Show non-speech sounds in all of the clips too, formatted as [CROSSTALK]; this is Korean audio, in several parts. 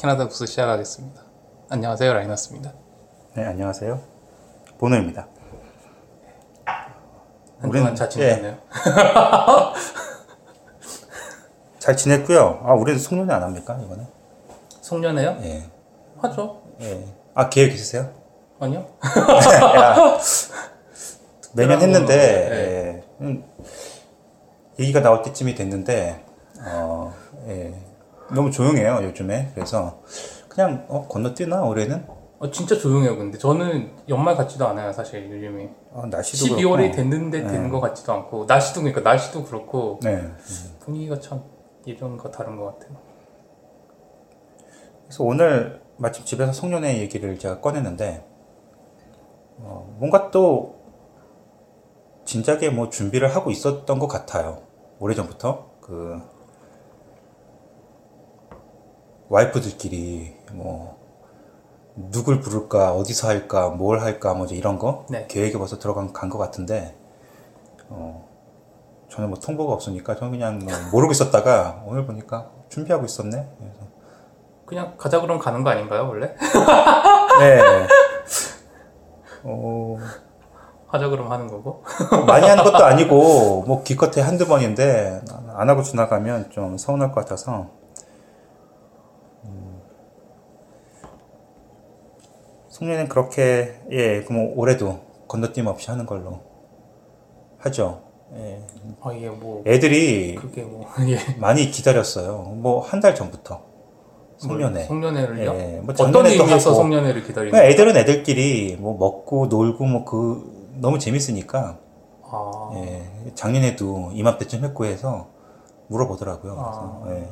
캐나다 국수 시작하겠습니다. 안녕하세요 라이너스입니다. 네, 안녕하세요. 보노입니다. 한 주간 우리는- 잘 지내셨나요? [LAUGHS] 잘 지냈고요. 아, 우리는 송년회 안 합니까, 이번에? 송년회요? 예. 하죠. 예. 아, 계획 있으세요? 아니요? [LAUGHS] 야, [LAUGHS] 매년 했는데, 거, 예. 음, 얘기가 나올 때쯤이 됐는데, 어, 예. 너무 조용해요, 요즘에. 그래서, 그냥, 어, 건너뛰나, 올해는? 어, 진짜 조용해요. 근데 저는 연말 같지도 않아요. 사실 요즘에 어, 날씨도 12월이 그렇고. 됐는데 되는 것 같지도 않고 날씨도 그러니까 날씨도 그렇고 네. 분위기가 참 예전과 다른 것 같아요. 그래서 오늘 마침 집에서 송년회 얘기를 제가 꺼냈는데 어, 뭔가 또 진작에 뭐 준비를 하고 있었던 것 같아요. 오래전부터 그 와이프들끼리 뭐 누굴 부를까 어디서 할까 뭘 할까 뭐 이제 이런 거 네. 계획에 벌써 들어간 간 것 같은데 어, 저는 뭐 통보가 없으니까 저는 그냥 뭐 모르고 있었다가 오늘 보니까 준비하고 있었네. 그래서 그냥 가자 그러면 가는 거 아닌가요 원래? 네. [LAUGHS] 어, 하자 그러면 하는 거고. 많이 하는 것도 아니고, 뭐, 기껏해 한두 번인데, 안 하고 지나가면 좀 서운할 것 같아서, 송년회는 그렇게, 예, 그럼 올해도 건너뛰임 없이 하는 걸로 하죠. 예. 아 이게 뭐 애들이 그게 뭐 [LAUGHS] 예. 많이 기다렸어요. 뭐, 한 달 전부터. 송년회. 송년회를요? 예, 뭐 어떤 의미에서 하고. 송년회를 기다리는? 그냥 애들은 애들끼리 뭐 먹고 놀고 뭐 그 너무 재밌으니까 아 예, 작년에도 이맘때쯤 했고 해서 물어보더라고요. 아. 그래서, 예.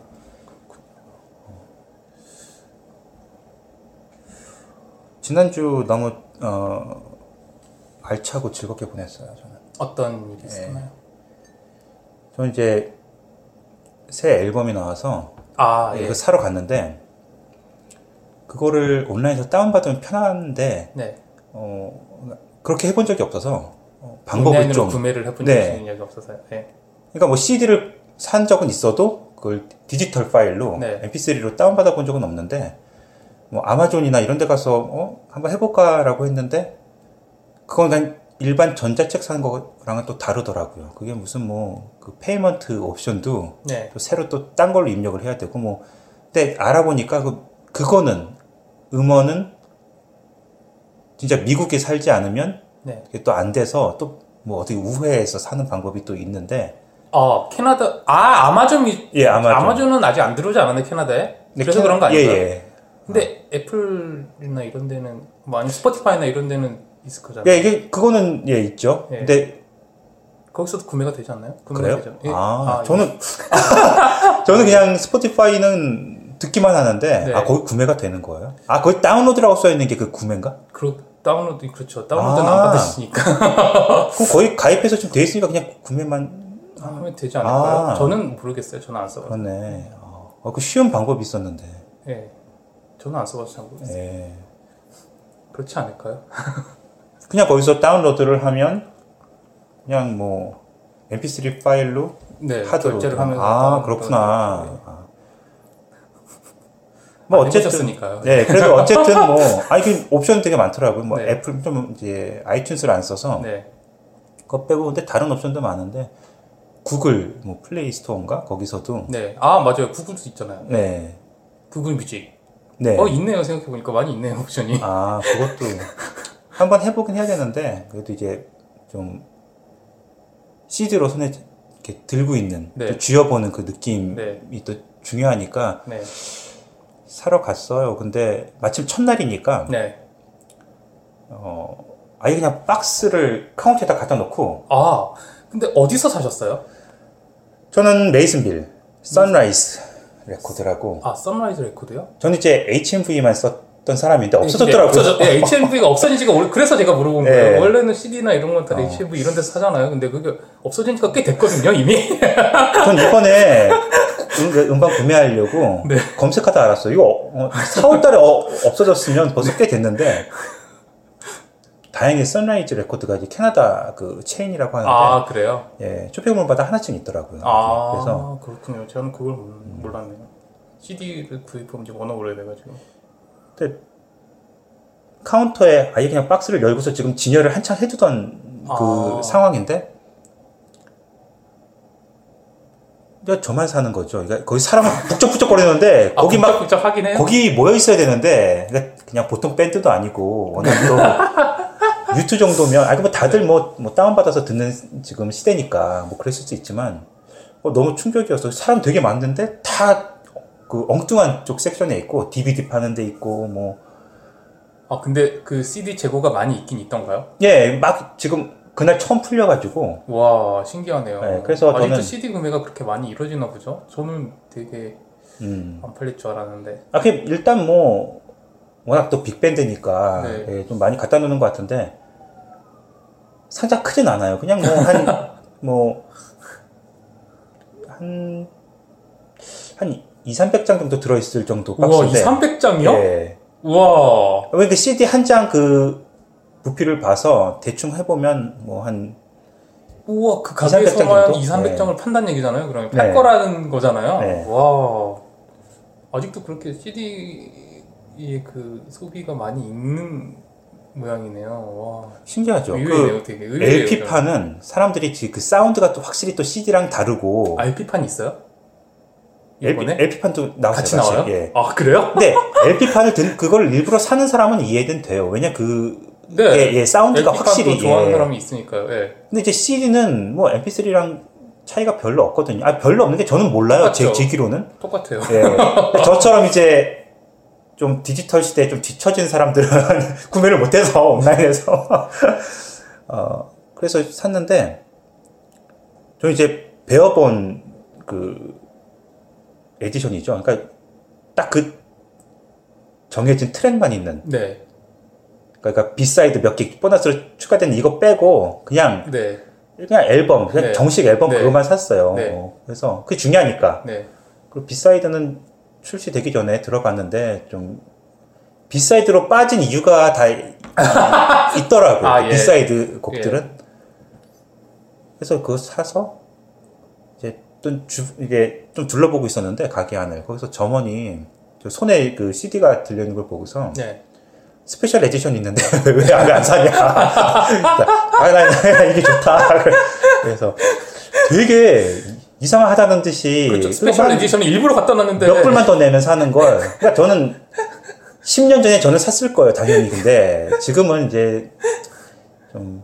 지난주 너무 어, 알차고 즐겁게 보냈어요. 저는. 어떤 일이 있었나요? 저는 이제 새 앨범이 나와서 아 예. 이거 사러 갔는데 그거를 온라인에서 다운받으면 편한데 네. 어, 그렇게 해본 적이 없어서 어, 방법을 좀 구매를 해본 네. 적이 없어서요. 예. 그러니까 뭐 CD를 산 적은 있어도 그걸 디지털 파일로 네. MP3로 다운받아 본 적은 없는데 뭐 아마존이나 이런 데 가서 어 한번 해볼까라고 했는데 그건 그냥 일반 전자책 사는 거랑은 또 다르더라고요. 그게 무슨 뭐 그 payment 옵션도 네. 또 새로 또 딴 걸로 입력을 해야 되고 뭐 근데 알아보니까 그 그거는 음원은 진짜 미국에 살지 않으면 네. 그게 또 안 돼서 또 뭐 어떻게 우회해서 사는 방법이 또 있는데 아 캐나다 아 아마존이 예 아마존 아마존은 아직 안 들어오지 않았네 캐나다에. 네, 그래서 캐나- 그런 거 아닌가요? 예, 예. 근데 애플이나 이런 데는 뭐 아니 스포티파이나 이런 데는 있을 거잖아요. 예, 이게 그거는 예 있죠. 예. 근데 거기서도 구매가 되지 않나요? 구매가 그래요? 되죠. 예. 아, 예. 저는 [LAUGHS] 저는 그냥 스포티파이는 듣기만 하는데 네. 아 거기 구매가 되는 거예요? 아 거기 다운로드라고 써 있는 게 그 구매인가? 그 다운로드 그렇죠. 다운로드는 아. 안 받으시니까 [LAUGHS] 그럼 거의 가입해서 좀 돼 있으니까 그냥 구매만 하면 되지 않을까요? 아. 저는 모르겠어요. 저는 안 써봐서. 그렇네. 아, 그 쉬운 방법이 있었는데. 예. 저는 안 써봐서 잘 모르겠어요. 예. 그렇지 않을까요? [LAUGHS] 그냥 거기서 다운로드를 하면 그냥 뭐 MP3 파일로 네. 하드로 결제를 하면서 아 그렇구나. 아. 뭐 많이 어쨌든. 네 그래도 [LAUGHS] 어쨌든 뭐 아니 그 옵션 되게 많더라고요. 뭐 네. 애플 좀 이제 아이튠스를 안 써서 네. 그거 빼고 근데 다른 옵션도 많은데 구글 뭐 플레이 스토어인가 거기서도 네. 아 맞아요. 구글도 있잖아요. 네. 구글 뮤직. 네. 어 있네요. 생각해 보니까 많이 있네요 옵션이. 아 그것도 한번 해보긴 해야 되는데 그래도 이제 좀 CD로 손에 이렇게 들고 있는 네. 또 쥐어보는 그 느낌이 네. 또 중요하니까 네. 사러 갔어요. 근데 마침 첫날이니까 네. 어 아예 그냥 박스를 카운터에다 갖다 놓고 아 근데 어디서 사셨어요? 저는 메이슨빌 선라이즈 레코드라고 아 선라이즈 레코드요? 저는 이제 HMV만 썼던 사람인데 네, 없어졌더라고요. 없어져, 네, [LAUGHS] HMV가 없어진 지가 그래서 제가 물어본 네. 거예요. 원래는 CD나 이런 건다 어. HMV 이런 데서 사잖아요. 근데 그게 없어진 지가 꽤 됐거든요, 이미. [LAUGHS] 전 이번에 음, 음반 구매하려고 네. 검색하다 알았어요. 이거 어, 4월 달에 어, 없어졌으면 벌써 꽤 됐는데 다행히 선라이즈 레코드가 이제 캐나다 그 체인이라고 하는데 아, 그래요? 예, 쇼핑몰마다 하나쯤 있더라고요. 아, 그래서 그렇군요. 저는 그걸 몰- 몰랐네요. CD를 구입하면 이제 워낙 오래돼가지고. 근데 카운터에 아예 그냥 박스를 열고서 지금 진열을 한창 해두던 그 아. 상황인데 저만 사는 거죠. 그러니까 거기 사람은 북적북적 거리는데 아, 거기 막. 거기 모여 있어야 되는데 그러니까 그냥 보통 밴드도 아니고 워낙 또 [LAUGHS] 유튜 정도면 아니 뭐 다들 뭐, 뭐 다운 받아서 듣는 지금 시대니까 뭐 그랬을 수 있지만 어, 너무 충격이었어. 사람 되게 많은데 다 그 엉뚱한 쪽 섹션에 있고 DVD 파는 데 있고 뭐 아 근데 그 CD 재고가 많이 있긴 있던가요? 예, 막 지금 그날 처음 풀려가지고 와 신기하네요. 네, 그래서 아직도 저는- CD 구매가 그렇게 많이 이루어지나 보죠? 저는 되게 음. 안 팔릴 줄 알았는데. 아, 그 일단 뭐 워낙 또 빅밴드니까 네. 예, 좀 많이 갖다 놓는 것 같은데 상자 크진 않아요. 그냥 뭐 한 [LAUGHS] 뭐 한 한 2, 300장 정도 들어 있을 정도 우와 이 박스인데 300장이요? 예. 우와 왜그 CD 한 장 그 부피를 봐서 대충 해 보면 뭐한 우와 그 2, 300장 가게에서만 정도? 2, 300장을 판다는 얘기잖아요. 그러면 팔 네. 거라는 거잖아요. 네. 와 아직도 그렇게 CD 의 그 소비가 많이 있는 모양이네요. 와 신기하죠. 의외네요, 그 되게 의외예요. LP판은 사람들이 지- 그 사운드가 또 확실히 또 CD랑 다르고 LP판 있어요? LP, 이번에 LP판도 나왔어요. 같이 나와요? 예. 아 그래요? 근데 LP판을 든 그걸 일부러 사는 사람은 이해는 돼요. 왜냐 그 네. 예, 예, 사운드가 확실히 또 좋아하는 예. 사람이 있으니까요. 예. 근데 이제 CD는 뭐 MP3랑 차이가 별로 없거든요. 아 별로 없는 게 저는 몰라요. 제, 똑같죠. 제 귀로는. 똑같아요. 예. 저처럼 이제 좀 디지털 시대에 좀 뒤처진 사람들은 [LAUGHS] 구매를 못해서 온라인에서 [LAUGHS] 어 그래서 샀는데 저는 이제 베어본 그 에디션이죠. 그러니까 딱 그 정해진 트랙만 있는 네, 그러니까 B-side 몇 개 보너스로 추가된 이거 빼고 그냥 네, 그냥 앨범 그냥 네. 정식 앨범 네. 그거만 샀어요. 네. 어, 그래서 그게 중요하니까. 네. 그리고 B-side는 출시되기 전에 들어봤는데 좀 B-side로 빠진 이유가 다 [LAUGHS] 있더라고요. 아, 그 예. B-side 곡들은. 그래서 그거 사서 이제 또 주, 이게 좀 둘러보고 있었는데 가게 안을 거기서 점원이 저 손에 그 CD가 들려 있는 걸 보고서 네. special edition 있는데 [LAUGHS] 왜 안 사냐? [LAUGHS] 아, 나, 나 이게 좋다. 그래서 되게 이상하다는 듯이 그렇죠. special 한 edition을 일부러 갖다 놨는데 몇 불만 더 내면 사는 걸. 그러니까 저는 10년 전에 저는 샀을 거예요, 당연히. 근데 지금은 이제 좀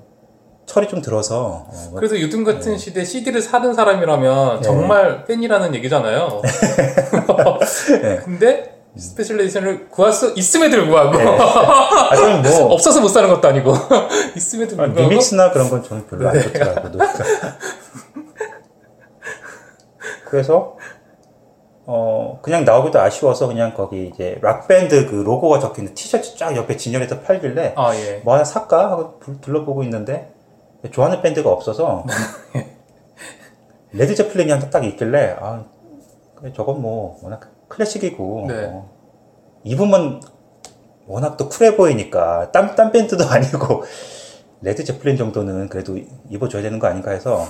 철이 좀 들어서 어, 그래서 요즘 같은 시대에 CD를 사는 사람이라면 네. 정말 팬이라는 얘기잖아요. [LAUGHS] 네. 근데 special edition을 구할 수 있음에도 불구하고 아, 저는 뭐 [LAUGHS] 없어서 못 사는 것도 아니고 [LAUGHS] 있음에도 아, 불구하고 remix나 그런 건 저는 별로 네. 안 좋더라고요. 그래서 어 그냥 나오기도 아쉬워서 그냥 거기 이제 락 밴드 그 로고가 적혀 있는 티셔츠 쫙 옆에 진열해서 팔길래 아 예. 뭐 하나 살까 하고 둘- 둘러보고 있는데 좋아하는 밴드가 없어서 [LAUGHS] 레드 제플린이 하나 딱 있길래 아 저건 뭐 워낙 클래식이고 네. 어, 입으면 워낙 또 쿨해 보이니까 딴, 딴 밴드도 [LAUGHS] 아니고 레드 제플린 정도는 그래도 입어줘야 되는 거 아닌가 해서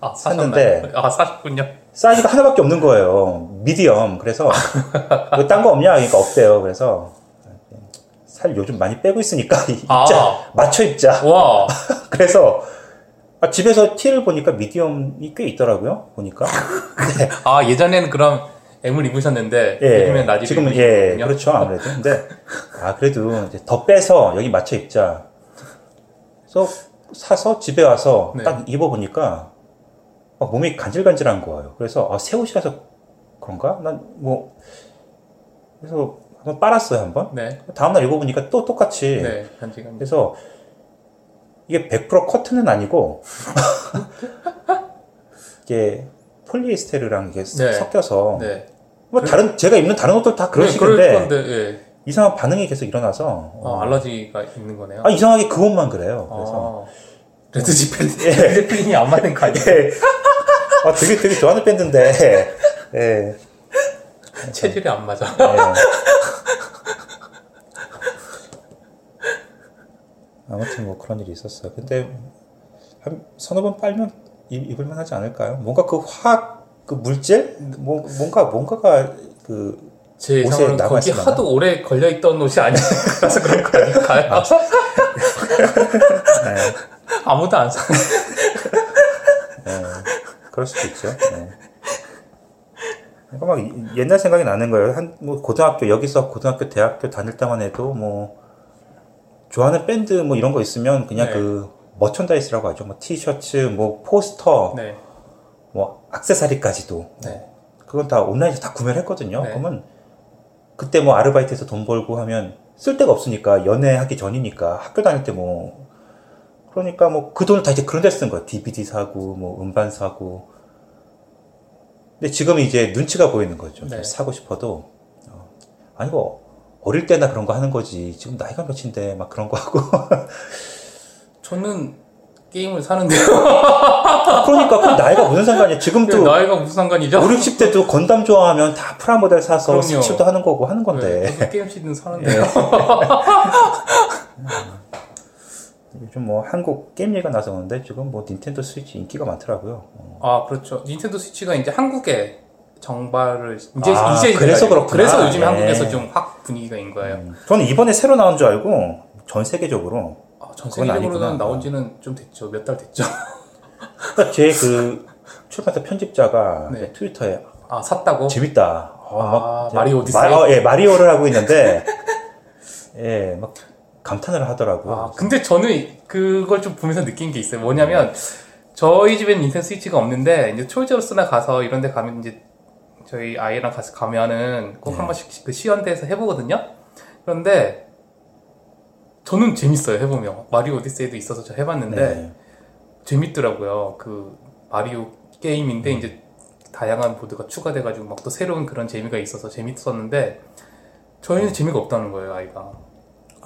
아 샀는데? 아 사셨군요. 사이즈가 하나밖에 없는 거예요 medium 그래서 [LAUGHS] 딴 거 없냐 그러니까 없대요 그래서 살 요즘 많이 빼고 있으니까 [LAUGHS] 입자 아. 맞춰 입자 와 [LAUGHS] 그래서 아, 집에서 티를 보니까 미디엄이 꽤 있더라고요. 보니까. 네. 아 예전에는 그럼 M을 입으셨는데 예. 요즘엔 라지를 지금은 예, 입으시는군요. 그렇죠. 아무래도. 근데 아 그래도 이제 더 빼서 여기 맞춰 입자. 그래서 사서 집에 와서 네. 딱 입어 보니까 막 몸이 간질간질한 거예요. 그래서 아, 새 옷이라서 그런가? 난 뭐 그래서 한번 빨았어요 한번. 네, 다음날 입어보니까 또 똑같이. 네, 간질간질. 그래서 이게 100% cotton은 아니고 [LAUGHS] 이게 폴리에스테르랑 이게 네. 섞여서 네. 뭐 다른 제가 입는 다른 옷들 다 그런 네, 예. 이상한 반응이 계속 일어나서 아, 알러지가 있는 거네요. 아 이상하게 그 옷만 그래요. 그래서 아, 레드 제플린 레드 제플린이 안 맞는 거 아니에요? 예. 아 되게 되게 좋아하는 밴드인데 예. 체질이 안 맞아. 예. 아무튼 뭐 그런 일이 있었어요. 근데 한 서너 번 빨면 입, 입을만 하지 않을까요? 뭔가 그 화학 그 물질 뭐 뭔가 뭔가가 그 제 옷에 나가 거기? 하도 오래 걸려 있던 옷이 아니라서 그런 거 아닐까요? 네. 아무도 안 사. [LAUGHS] 네, 그럴 수도 있죠. 네. 그러니까 막 이- 옛날 생각이 나는 거예요. 한 뭐 고등학교 여기서 고등학교 대학교 다닐 때만 해도 뭐 좋아하는 밴드 뭐 이런 거 있으면 그냥 네. 그 머천다이스라고 하죠. 뭐 티셔츠, 뭐 포스터, 네. 뭐 액세서리까지도 네. 그건 다 온라인에서 다 구매를 했거든요. 네. 그러면 그때 뭐 아르바이트해서 돈 벌고 하면 쓸 데가 없으니까 연애하기 전이니까 학교 다닐 때뭐 그러니까 뭐 그 돈을 다 이제 그런 데쓴 거야. DVD 사고 뭐 음반 사고. 근데 지금 이제 눈치가 보이는 거죠. 네. 사고 싶어도 어, 아니 뭐 어릴 때나 그런 거 하는 거지. 지금 나이가 몇인데 막 그런 거 하고. [LAUGHS] 저는 게임을 사는데요. 그러니까 그 나이가 무슨 상관이야. 지금도 나이가 무슨 상관이죠? 5, 60대도 건담 좋아하면 다 프라모델 사서. 스칠도 하는 거고 하는 건데. 네, 게임 시드는 사는데요. [LAUGHS] [LAUGHS] 요즘 뭐 한국 게임 얘기가 나서 그런데 지금 뭐 닌텐도 스위치 인기가 많더라고요. 어. 아 그렇죠. 닌텐도 스위치가 이제 한국에 정발을 이제 아, 이제 그래서. 그렇구나. 그래서 요즘 네. 한국에서 좀 확 분위기가 인 거예요. 음. 저는 이번에 새로 나온 줄 알고 전 세계적으로 아, 전. 세계적으로는 나온 지는 좀 됐죠. 몇 달 됐죠. 그러니까 제그 출판사 편집자가 네. 트위터에 아 샀다고? 재밌다. 어, 아, 이제 마리오 오디세이? 마, 어, 예, 마리오를 하고 있는데 [LAUGHS] 예, 막 감탄을 하더라고요. 아 근데 저는 그걸 좀 보면서 느낀 게 있어요. 뭐냐면 저희 집엔 닌텐도 스위치가 없는데 이제 촐저스나 가서 이런 데 가면 이제 저희 아이랑 같이 가면은 꼭 네. 한 번씩 그 시연대에서 해보거든요. 그런데 저는 재밌어요 해보면 마리오 오디세이도 있어서 저 해봤는데 네. 재밌더라고요. 그 마리오 게임인데 이제 다양한 보드가 추가돼가지고 막 또 새로운 그런 재미가 있어서 재밌었는데 저희는 재미가 없다는 거예요 아이가.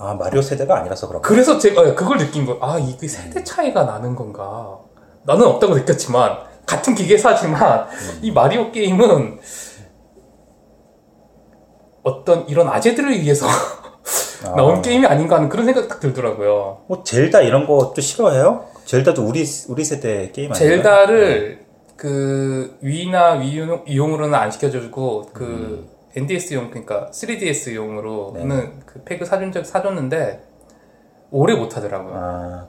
아 마리오 세대가 아니라서 그런가. 그래서 제가 어, 그걸 느낀 거. 아 이게 세대 차이가 나는 건가. 나는 없다고 느꼈지만 같은 기계사지만 이 마리오 게임은 어떤 이런 아재들을 위해서 아. 나온 게임이 아닌가 하는 그런 생각이 딱 들더라고요. 뭐 젤다 이런 것도 싫어해요? 젤다도 우리 우리 세대 게임 아니에요? 젤다를 그 위나 위용, 위용으로는 안 시켜주고 그 NDS용 그러니까 3DS용으로는 그 팩을 사준 적 사줬는데 오래 못 하더라고요. 아,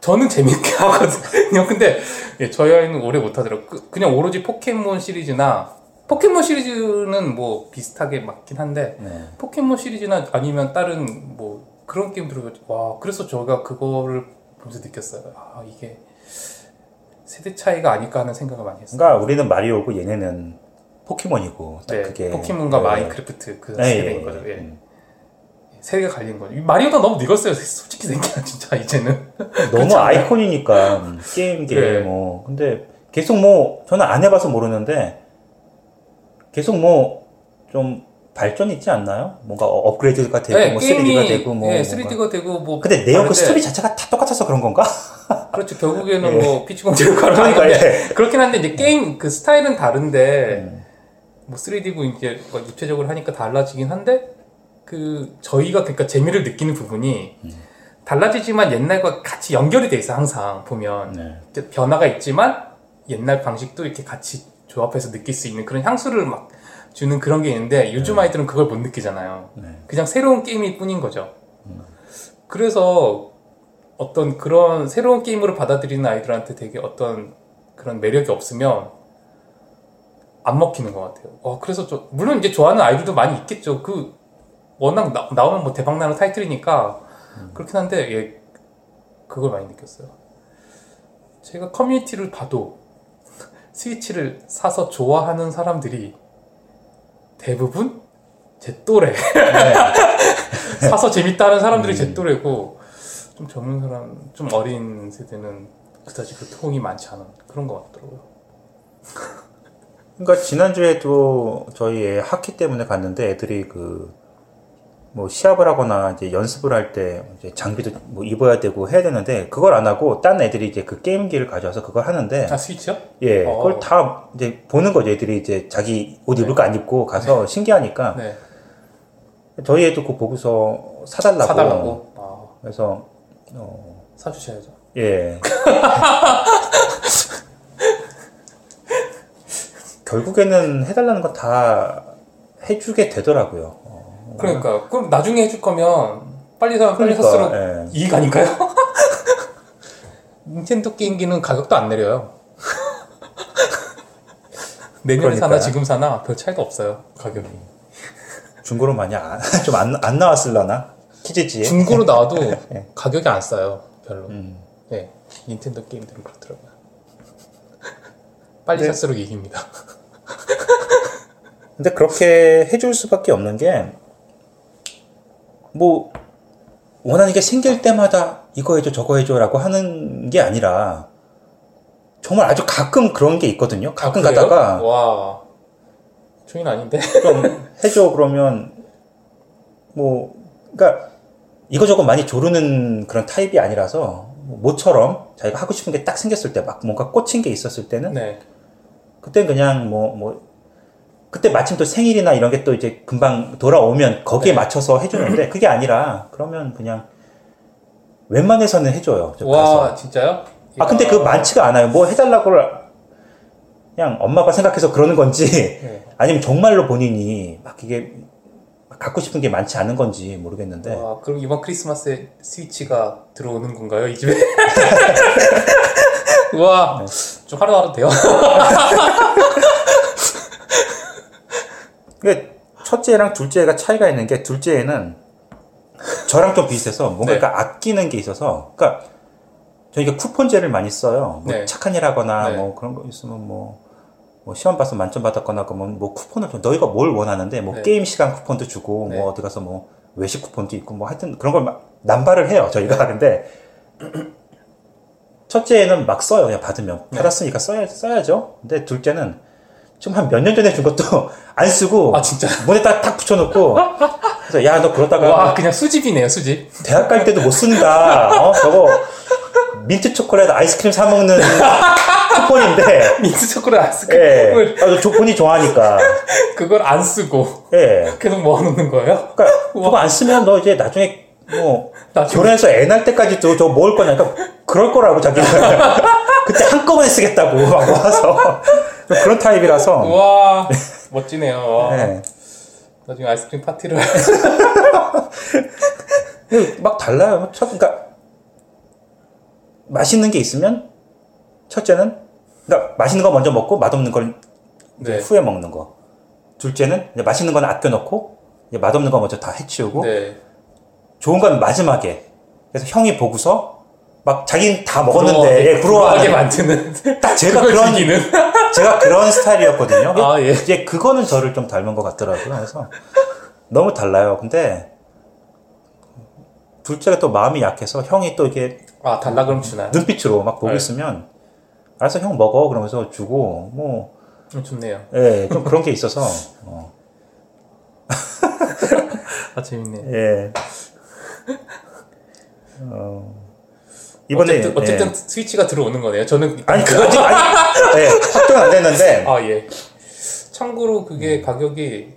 저는 재밌게 [LAUGHS] 하거든요. 근데 예, 저희 아이는 오래 못 하더라고요. 그, 그냥 오로지 포켓몬 시리즈나 포켓몬 시리즈는 뭐 비슷하게 맞긴 한데 네. 포켓몬 시리즈나 아니면 다른 뭐 그런 게임들을 와 그래서 저가 그거를 보면서 느꼈어요. 아 이게 세대 차이가 아닐까 하는 생각을 많이 했어요. 그러니까 우리는 마리오고 얘네는 포켓몬이고 딱 네, 그게 포켓몬과 네. 마인크래프트 그 네, 세대인 예, 거죠. 예. 음. 세대가 갈린 거죠. 이 마리오가 너무 늙었어요. 솔직히 생각하 진짜 이제는. [LAUGHS] 너무? 아이콘이니까 음, 게임계 네. 뭐 근데 계속 뭐 저는 안 해봐서 모르는데 계속 뭐 좀 발전이 있지 않나요? 뭔가 어- 업그레이드가 되고 네, 뭐 게임이 3D가 되고 뭐 예, 뭔가. 3D가 되고 뭐 근데 내용 그 스토리 자체가 다 똑같아서 그런 건가? [LAUGHS] 그렇죠. 결국에는 뭐 피치공주를 가는 그러니까 예. 그렇긴 한데 이제 게임 그 스타일은 다른데 음. 뭐 3D고 이제 뭐 입체적으로 하니까 달라지긴 한데 그 저희가 그러니까 재미를 느끼는 부분이 음. 달라지지만 옛날과 같이 연결이 돼 있어 항상 보면 네. 이제 변화가 있지만 옛날 방식도 이렇게 같이 조합해서 느낄 수 있는 그런 향수를 막 주는 그런 게 있는데 요즘 아이들은 그걸 못 느끼잖아요. 네. 그냥 새로운 게임일 뿐인 거죠. 그래서 어떤 그런 새로운 게임으로 받아들이는 아이들한테 되게 어떤 그런 매력이 없으면 안 먹히는 것 같아요. 어, 그래서 저, 물론 이제 좋아하는 아이들도 많이 있겠죠. 그, 워낙 나, 나오면 뭐 대박나는 타이틀이니까 그렇긴 한데, 예, 그걸 많이 느꼈어요. 제가 커뮤니티를 봐도 [LAUGHS] 스위치를 사서 좋아하는 사람들이 대부분 제 또래. [LAUGHS] 사서 재밌다는 사람들이 제 또래고, 좀 젊은 사람, 좀 어린 세대는 그다지 그 통이 많지 않은 그런 것 같더라고요. [LAUGHS] 그러니까 지난주에도 저희 애 학기 때문에 갔는데 애들이 그 뭐 시합을 하거나 이제 연습을 할때 이제 장비도 뭐 입어야 되고 해야 되는데 그걸 안 하고 딴 애들이 이제 그 게임기를 가져와서 그걸 하는데 아, 스위치요? 예 어. 그걸 다 이제 보는 거죠 애들이 이제 자기 옷 입을 거안 입고 가서 신기하니까 네. 저희 애도 그거 보고서 사달라고 사달라고. 아, 그래서 어, 사주셔야죠. 예 [LAUGHS] 결국에는 해달라는 건 다 해주게 되더라고요. 어, 그러니까 그럼 나중에 해줄 거면 빨리 사 빨리 그러니까, 샀을수록 예. 이익 아닐까요? [LAUGHS] 닌텐도 게임기는 가격도 안 내려요. [LAUGHS] 내년에 사나 그러니까요. 지금 사나 별 차이가 없어요 가격이. 중고로 많이 좀안 안 나왔을라나 키즈지에. 중고로 나와도 [LAUGHS] 예. 가격이 안 싸요 별로. 음. 네 닌텐도 게임들은 그렇더라고요. 빨리 네. 살수록 이익입니다. [LAUGHS] 근데 그렇게 해줄 수밖에 없는 게, 뭐, 원하는 게 생길 때마다 이거 해줘, 저거 해줘라고 하는 게 아니라, 정말 아주 가끔 그런 게 있거든요. 가끔 아? 가다가, 와 종인 아닌데. 좀 [LAUGHS] 해줘, 그러면, 뭐, 그러니까, 이거저거 많이 조르는 그런 타입이 아니라서, 뭐 모처럼 자기가 하고 싶은 게 딱 생겼을 때, 막 뭔가 꽂힌 게 있었을 때는, 네. 그때 그냥 뭐, 뭐, 그때 마침 또 생일이나 이런 게 또 이제 금방 돌아오면 거기에 네. 맞춰서 해주는데 [CLEARS THROAT] 그게 아니라 그러면 그냥 웬만해서는 해줘요. 저와 가서. 진짜요? 아, 근데 그 많지가 않아요. 뭐 해달라고 그냥 엄마가 생각해서 그러는 건지 네. [LAUGHS] 아니면 정말로 본인이 막 이게 갖고 싶은 게 많지 않은 건지 모르겠는데 와, 그럼 이번 크리스마스에 스위치가 들어오는 건가요, 이 집에? [LAUGHS] 와, 좀 하루하루 돼요. 이게 첫째랑 둘째가 차이가 있는 게 둘째는 저랑 좀 비슷해서 뭔가 네. 그러니까 아끼는 게 있어서 그러니까 저희가 쿠폰제를 많이 써요. 뭐 네. 착한 일 하거나 네. 뭐 그런 거 있으면 뭐, 뭐 시험 봐서 만점 받았거나 그러면 뭐 쿠폰을 좀 너희가 뭘 원하는데 뭐 네. 게임 시간 쿠폰도 주고 네. 뭐 어디 가서 뭐 외식 쿠폰도 있고 뭐 하여튼 그런 걸 막 남발을 해요 저희가 근데 첫째는 막 써요. 그냥 받으면. 네. 받았으니까 써야 써야죠. 근데 둘째는 지금 한 몇 년 전에 준 것도 [LAUGHS] 안 쓰고 아, 진짜? 문에 딱, 딱 붙여놓고 그래서 야 너 그러다가 와, 그냥 수집이네요, 수집. 대학 갈 때도 못 쓴다. 어 저거 민트 초콜릿 아이스크림 사 먹는 쿠폰인데. [LAUGHS] 민트 초콜릿 아이스크림을 예. 아, 저 본이 좋아하니까. 그걸 안 쓰고. 예. 계속 모아놓는 거예요? 그러니까 그거 안 쓰면 너 이제 나중에 뭐 나중에- 결혼해서 애 낳을 때까지도 저거 먹을 거냐 그러니까 그럴 거라고 자기가 [LAUGHS] 그때 한꺼번에 쓰겠다고 막 모아서 좀 그런 타입이라서 와, 멋지네요. 와. 예. 나중에 아이스크림 파티를. 막 달라요. 첫, 그러니까 맛있는 게 있으면 첫째는 그러니까 맛있는 거 먼저 먹고 맛없는 걸 네. 후에 먹는 거. 둘째는 이제 맛있는 건 아껴 놓고 이제 맛없는 거 먼저 다 해치우고 네. 좋은 건 마지막에. 그래서 형이 보고서 막 자기는 다 먹었는데 예, 부러워하게 부러워하게 만드는. 딱 제가 그런 즐기는. [LAUGHS] 제가 그런 스타일이었거든요. 아, 예. 이제 그거는 저를 좀 닮은 것 같더라고요. 그래서 너무 달라요. 근데 둘째가 또 마음이 약해서 형이 또 이게 아, 달라 그럼 주나요? 눈빛으로 막 보고 네. 있으면 알았어 형 먹어 그러면서 주고 뭐 음, 좋네요. 예, 좀 그런 게 있어서 어, 아, 재밌네. 예. [LAUGHS] 어, 이번에 어쨌든, 어쨌든 예. 스위치가 들어오는 거네요. 저는 아니 그 아직 아니 예, 확정은 안 됐는데 [LAUGHS] 아 예. 참고로 그게 가격이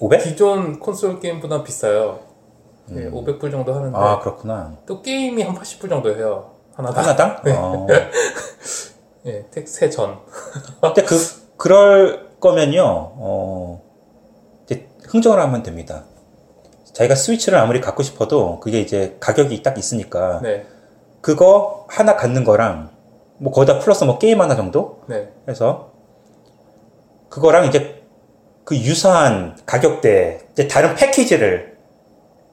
500? 기존 콘솔 게임보다 비싸요. 네, 500불 정도 하는데 음. 아 그렇구나 또 게임이 한 80불 정도 해요. 하나당. 하나당? 네. 어. [LAUGHS] 예, 택세 전. 근데 그 그럴 거면요 어, 이제 흥정을 하면 됩니다. 자기가 스위치를 아무리 갖고 싶어도 그게 이제 가격이 딱 있으니까 네, 그거 하나 갖는 거랑 뭐 거기다 플러스 뭐 게임 하나 정도? 네, 해서 그거랑 이제 그 유사한 가격대 이제 다른 패키지를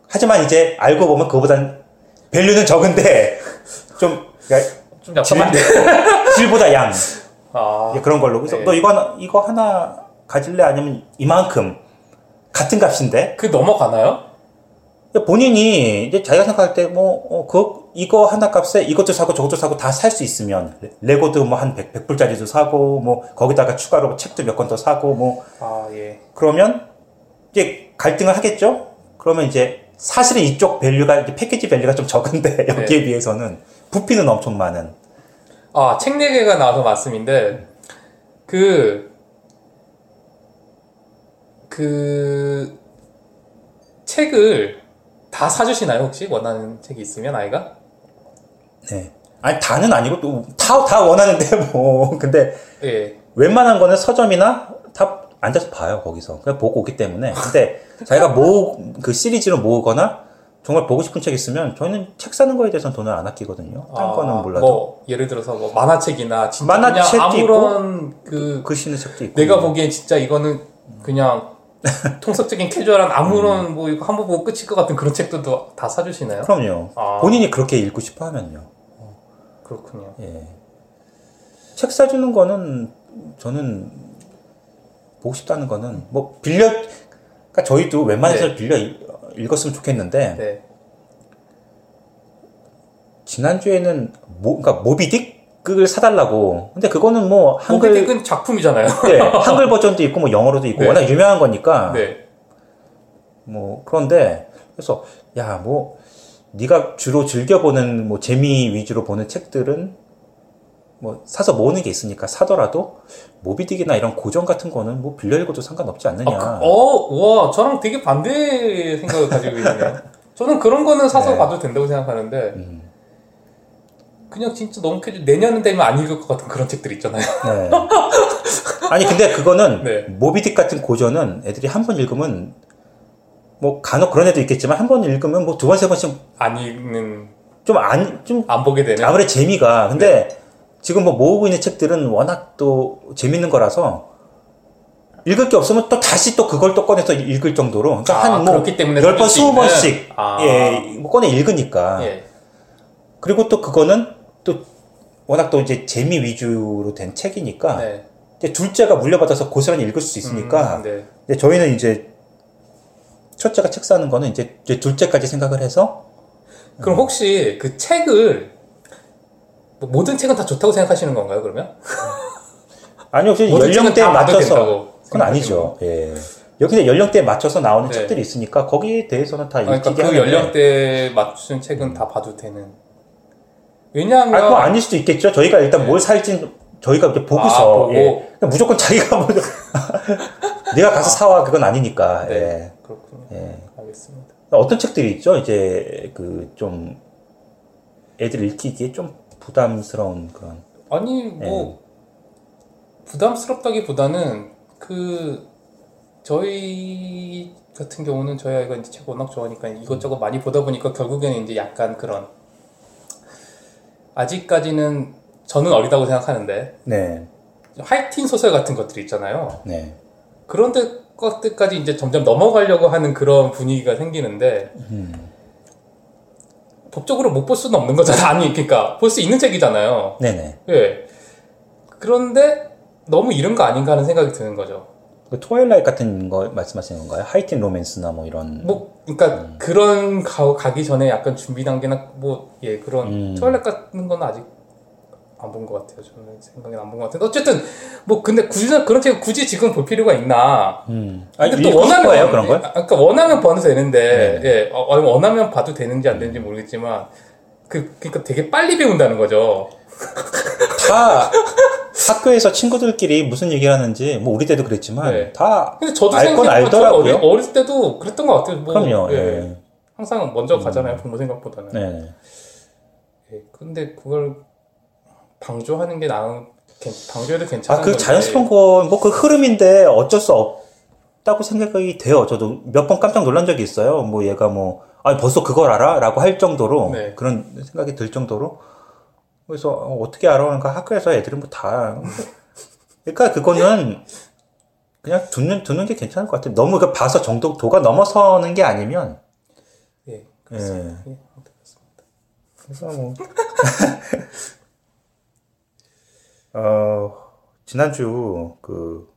하지만 이제 알고 보면 그거보단 밸류는 적은데 [LAUGHS] 좀 그러니까 좀 약간한데. [LAUGHS] 질보다 양. 아, 그런 걸로. 그래서 네. 너 이거 하나 이거 하나 가질래? 아니면 이만큼 같은 값인데? 그 넘어가나요? 본인이 이제 자기가 생각할 때 뭐, 어, 그, 이거 하나 값에 이것도 사고 저것도 사고 다 살 수 있으면, 레- 레고도 뭐 한 100, 100불짜리도 사고, 뭐, 거기다가 추가로 책도 몇 권 더 사고, 뭐, 아 예. 그러면, 이제 갈등을 하겠죠? 그러면 이제, 사실은 이쪽 value가, 이제 패키지 value가 좀 적은데, [LAUGHS] 여기에 비해서는, 부피는 엄청 많은. 아, 책 4개가 나와서 말씀인데, 그, 그, 책을 다 사주시나요, 혹시? 원하는 책이 있으면, 아이가? 네. 아니, 다는 아니고, 또, 다, 다 원하는데, [LAUGHS] 뭐. 근데, 예. 웬만한 거는 서점이나 다 앉아서 봐요 거기서 그냥 보고 오기 때문에 근데 자기가 모 그 시리즈로 모으거나 정말 보고 싶은 책 있으면 저희는 책 사는 거에 대해서는 돈을 안 아끼거든요. 딴 아, 거는 몰라도 뭐 예를 들어서 뭐 만화책이나 진짜 만화책도 그냥 아무런 그글 쓰는 책도 있고 내가 보기엔 진짜 이거는 그냥 [LAUGHS] 통속적인 캐주얼한 아무런 뭐 이거 한 번 보고 끝일 것 같은 그런 책들도 다 사주시나요? 그럼요. 아. 본인이 그렇게 읽고 싶어 하면요. 그렇군요. 예. 책 사주는 거는 저는 보고 싶다는 거는 뭐 빌려 그러니까 저희도 웬만해서 네. 빌려 읽- 읽었으면 좋겠는데 네. 지난주에는 모, 그러니까 모비딕 을 사달라고 근데 그거는 뭐 한글 모비딕은 작품이잖아요. 네, [LAUGHS] 한글 버전도 있고 뭐 영어로도 있고 네. 워낙 유명한 거니까 네. 뭐 그런데 그래서 야 뭐 네가 주로 즐겨 보는 뭐 재미 위주로 보는 책들은 뭐 사서 모으는 게 있으니까 사더라도 모비딕이나 이런 고전 같은 거는 뭐 빌려 읽어도 상관없지 않느냐. 아, 그, 어, 와, 저랑 되게 반대 생각을 가지고 있네요. [LAUGHS] 저는 그런 거는 사서 네. 봐도 된다고 생각하는데, 음, 그냥 진짜 너무 캐주 내년 되면 안 읽을 것 같은 그런 책들 있잖아요. 네. 아니 근데 그거는 네. 모비딕 같은 고전은 애들이 한 번 읽으면 뭐 간혹 그런 애도 있겠지만 한 번 읽으면 뭐 두 번 세 번씩 안 읽는, 좀 안 좀 안 보게 되는. 아무래도 재미가 근데 네. 지금 뭐 모으고 있는 책들은 워낙 또 재밌는 거라서 읽을 게 없으면 또 다시 또 그걸 또 꺼내서 읽을 정도로 그러니까 아, 한뭐 그렇기 때문에 열 번, 사줄 수 스무? 번씩 아. 예, 뭐 꺼내 읽으니까 예. 그리고 또 그거는 또 워낙 또 이제 재미 위주로 된 책이니까 네. 이제 둘째가 물려받아서 고스란히 읽을 수 있으니까 음, 네. 근데 저희는 이제 첫째가 책 사는 거는 이제, 이제 둘째까지 생각을 해서 그럼 혹시 그 책을, 뭐 모든 책은 다 좋다고 생각하시는 건가요, 그러면? [LAUGHS] 아니 혹시 연령대에 맞춰서 그건 아니죠. 예. 여기 연령대에 맞춰서 나오는 네. 책들이 있으니까 거기에 대해서는 다 아, 그러니까 그 하는데 연령대에 맞춘 책은 다 봐도 되는. 왜냐하면. 아, 그건 아닐 수도 있겠죠. 저희가 일단 네. 뭘 살지 저희가 이렇게 보고서 아. 예. 그냥 무조건 자기가 뭐 [LAUGHS] 네가 가서 사와 그건 아니니까. 네. 예. 그렇군요. 예. 알겠습니다. 어떤 책들이 있죠? 이제 그 좀 애들 읽히기에 좀 부담스러운 그런. 아니 뭐 부담스럽다기보다는 그 저희 같은 경우는 저희 아이가 이제 책 워낙 좋아하니까 이것저것 많이 보다 보니까 결국에는 이제 약간 그런 아직까지는 저는 어리다고 생각하는데 네. 하이틴 소설 같은 것들 있잖아요. 네. 그런 데 것들까지 이제 점점 넘어가려고 하는 그런 분위기가 생기는데 음. 법적으로 못 볼 수는 없는 거잖아. [LAUGHS] 아니 그러니까 볼 수 있는 책이잖아요. 네네. 예. 그런데 너무 이런 거 아닌가 하는 생각이 드는 거죠. 그 Twilight 같은 거 말씀하시는 건가요? 하이틴 로맨스나 뭐 이런. 뭐, 그러니까 그런 가, 가기 전에 약간 준비 단계나 뭐, 예, 그런 음. Twilight 같은 건 아직 안 본 것 같아요. 저는 생각이 안본 것 같은데 어쨌든 뭐 근데 굳이 그런 책 굳이 지금 볼 필요가 있나? 음. 아, 근데 읽고 싶어요, 그런 걸? 아, 그러니까 원하면 봐도 되는데, 네. 예, 어, 어, 원하면 봐도 되는지 안 되는지 모르겠지만 그 그러니까 되게 빨리 배운다는 거죠. 다 학교에서 친구들끼리 무슨 얘기를 하는지 뭐 우리 때도 그랬지만 네. 다 근데 저도 알건 생각해보면 저 알더라고요. 어릴 때도 그랬던 것 같아요. 뭐, 그럼요. 예. 예. 항상 먼저 가잖아요. 부모 생각보다는. 네. 예. 근데 그걸 방조하는 게 나은 괜- 방조해도 괜찮은 아, 그 건데. 자연스러운 거, 뭐그 흐름인데 어쩔 수 없다고 생각이 돼요. 저도 몇 번 깜짝 놀란 적이 있어요. 뭐 얘가 뭐, 아 벌써 그걸 알아? 라고 할 정도로 네. 그런 생각이 들 정도로. 그래서 어, 어떻게 알아? 그러니까 학교에서 애들이 뭐 다. 그러니까 그거는 그냥 두는, 두는 게 괜찮을 것 같아요. 너무 그 봐서 정도, 도가 넘어서는 게 아니면. 예. 예. 그렇습니다. 예. 그래서 뭐. [LAUGHS] 어, 지난주 그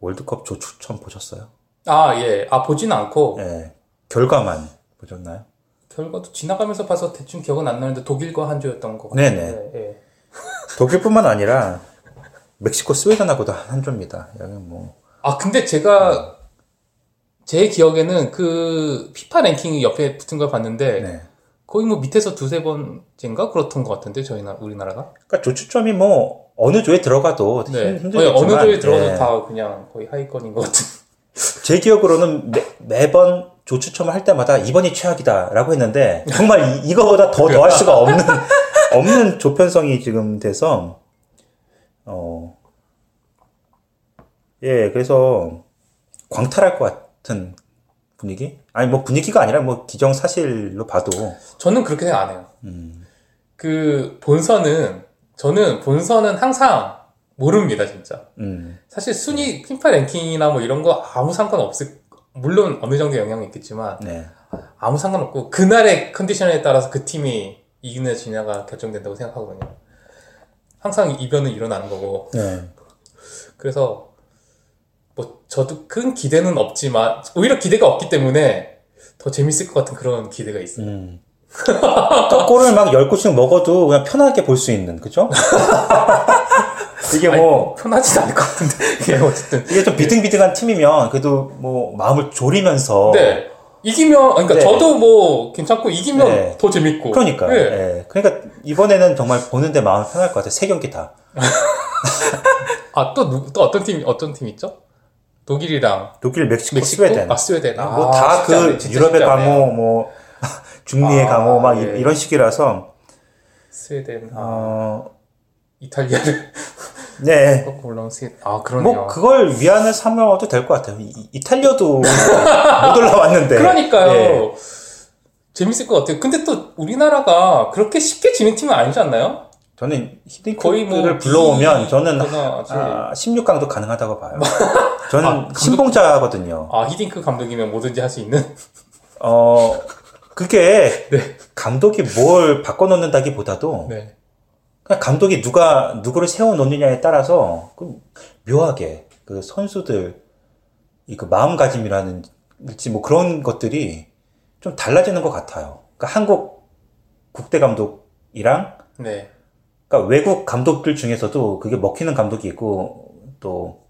월드컵 조 추첨 보셨어요? 아, 예. 아, 보지는 않고, 예. 결과만 보셨나요? 결과도 지나가면서 봐서 대충 기억은 안 나는데 독일과 한 조였던 것 같아요. 네네. 예, 예. [LAUGHS] 독일뿐만 아니라 멕시코 스웨덴하고도 한 조입니다. 여기 뭐. 아, 근데 제가, 제 기억에는 그, 피파 랭킹 옆에 붙은 걸 봤는데, 네. 거의 뭐 밑에서 두세 번째인가? 그렇던 것 같은데, 저희 나, 우리나라가? 그러니까 조추첨이 뭐 어느 조에 들어가도 네. 힘, 거의 힘들겠지만 어느 조에 들어가도 예. 다 그냥 거의 하위권인 것 같은. 제 기억으로는 매, 매번 조추첨을 할 때마다 이번이 최악이다라고 했는데 정말 이, 거보다 더 더할 수가 없는 [LAUGHS] 없는 조편성이 지금 돼서 어 예, 그래서 광탈할 것 같은 분위기? 아니 뭐 분위기가 아니라 뭐 기정 사실로 봐도 저는 그렇게 생각 안 해요. 음, 그 본선은 저는 본선은 항상 모릅니다 진짜. 음, 사실 순위 피파 랭킹이나 뭐 이런 거 아무 상관 없을 물론 어느 정도 영향이 있겠지만 네, 아무 상관없고 그날의 컨디션에 따라서 그 팀이 이기는 지냐가 결정된다고 생각하거든요. 항상 이변은 일어나는 거고 네, 그래서 뭐 저도 큰 기대는 없지만 오히려 기대가 없기 때문에 더 재밌을 것 같은 그런 기대가 있어요. 음. 또 골을 막 10골씩 먹어도 그냥 편하게 볼 수 있는, 그죠? [LAUGHS] 이게 뭐, 편하진 않을 것 같은데 [LAUGHS] 예, 어쨌든 이게 좀 비등비등한 팀이면 그래도 뭐 마음을 졸이면서. 네 이기면 그러니까 네. 저도 뭐 괜찮고 이기면 네. 더 재밌고 그러니까. 네. 예. 그러니까 이번에는 정말 보는데 마음이 편할 것 같아요. 세 경기 다. [LAUGHS] 아또 또 어떤 팀 어떤 팀 있죠? 독일이랑 독일, 멕시코, 멕시코, 스웨덴. 아 스웨덴, 아, 뭐다 쉽지 않네, 그 유럽의. 강호, 뭐 [LAUGHS] 중미의 아, 강호 막 이- 예. 이런 식이라서 스웨덴, 아, 어, 이탈리아를 네. 꺾고 올라온 스웨덴, 아 그러네요. 뭐 그걸 위안을 삼아도 될 것 같아요. 이, 이탈리아도 [LAUGHS] 못 올라왔는데. 그러니까요. 예. 재밌을 것 같아요. 근데 또 우리나라가 그렇게 쉽게 지는 팀은 아니지 않나요? 저는 거의 뭐 히딩크를 불러오면 저는 아, 16강도 가능하다고 봐요. [LAUGHS] 저는 아, 감독- 신봉자거든요. 아 히딩크 감독이면 뭐든지 할 수 있는. 어, 그게 [LAUGHS] 네. 감독이 뭘 바꿔놓는다기보다도 네. 감독이 누가 누구를 세워놓느냐에 따라서 그 묘하게 그 선수들 이그 마음가짐이라는 뭐 그런 것들이 좀 달라지는 것 같아요. 그러니까 한국 국대 감독이랑 네. 그러니까 외국 감독들 중에서도 그게 먹히는 감독이 있고 또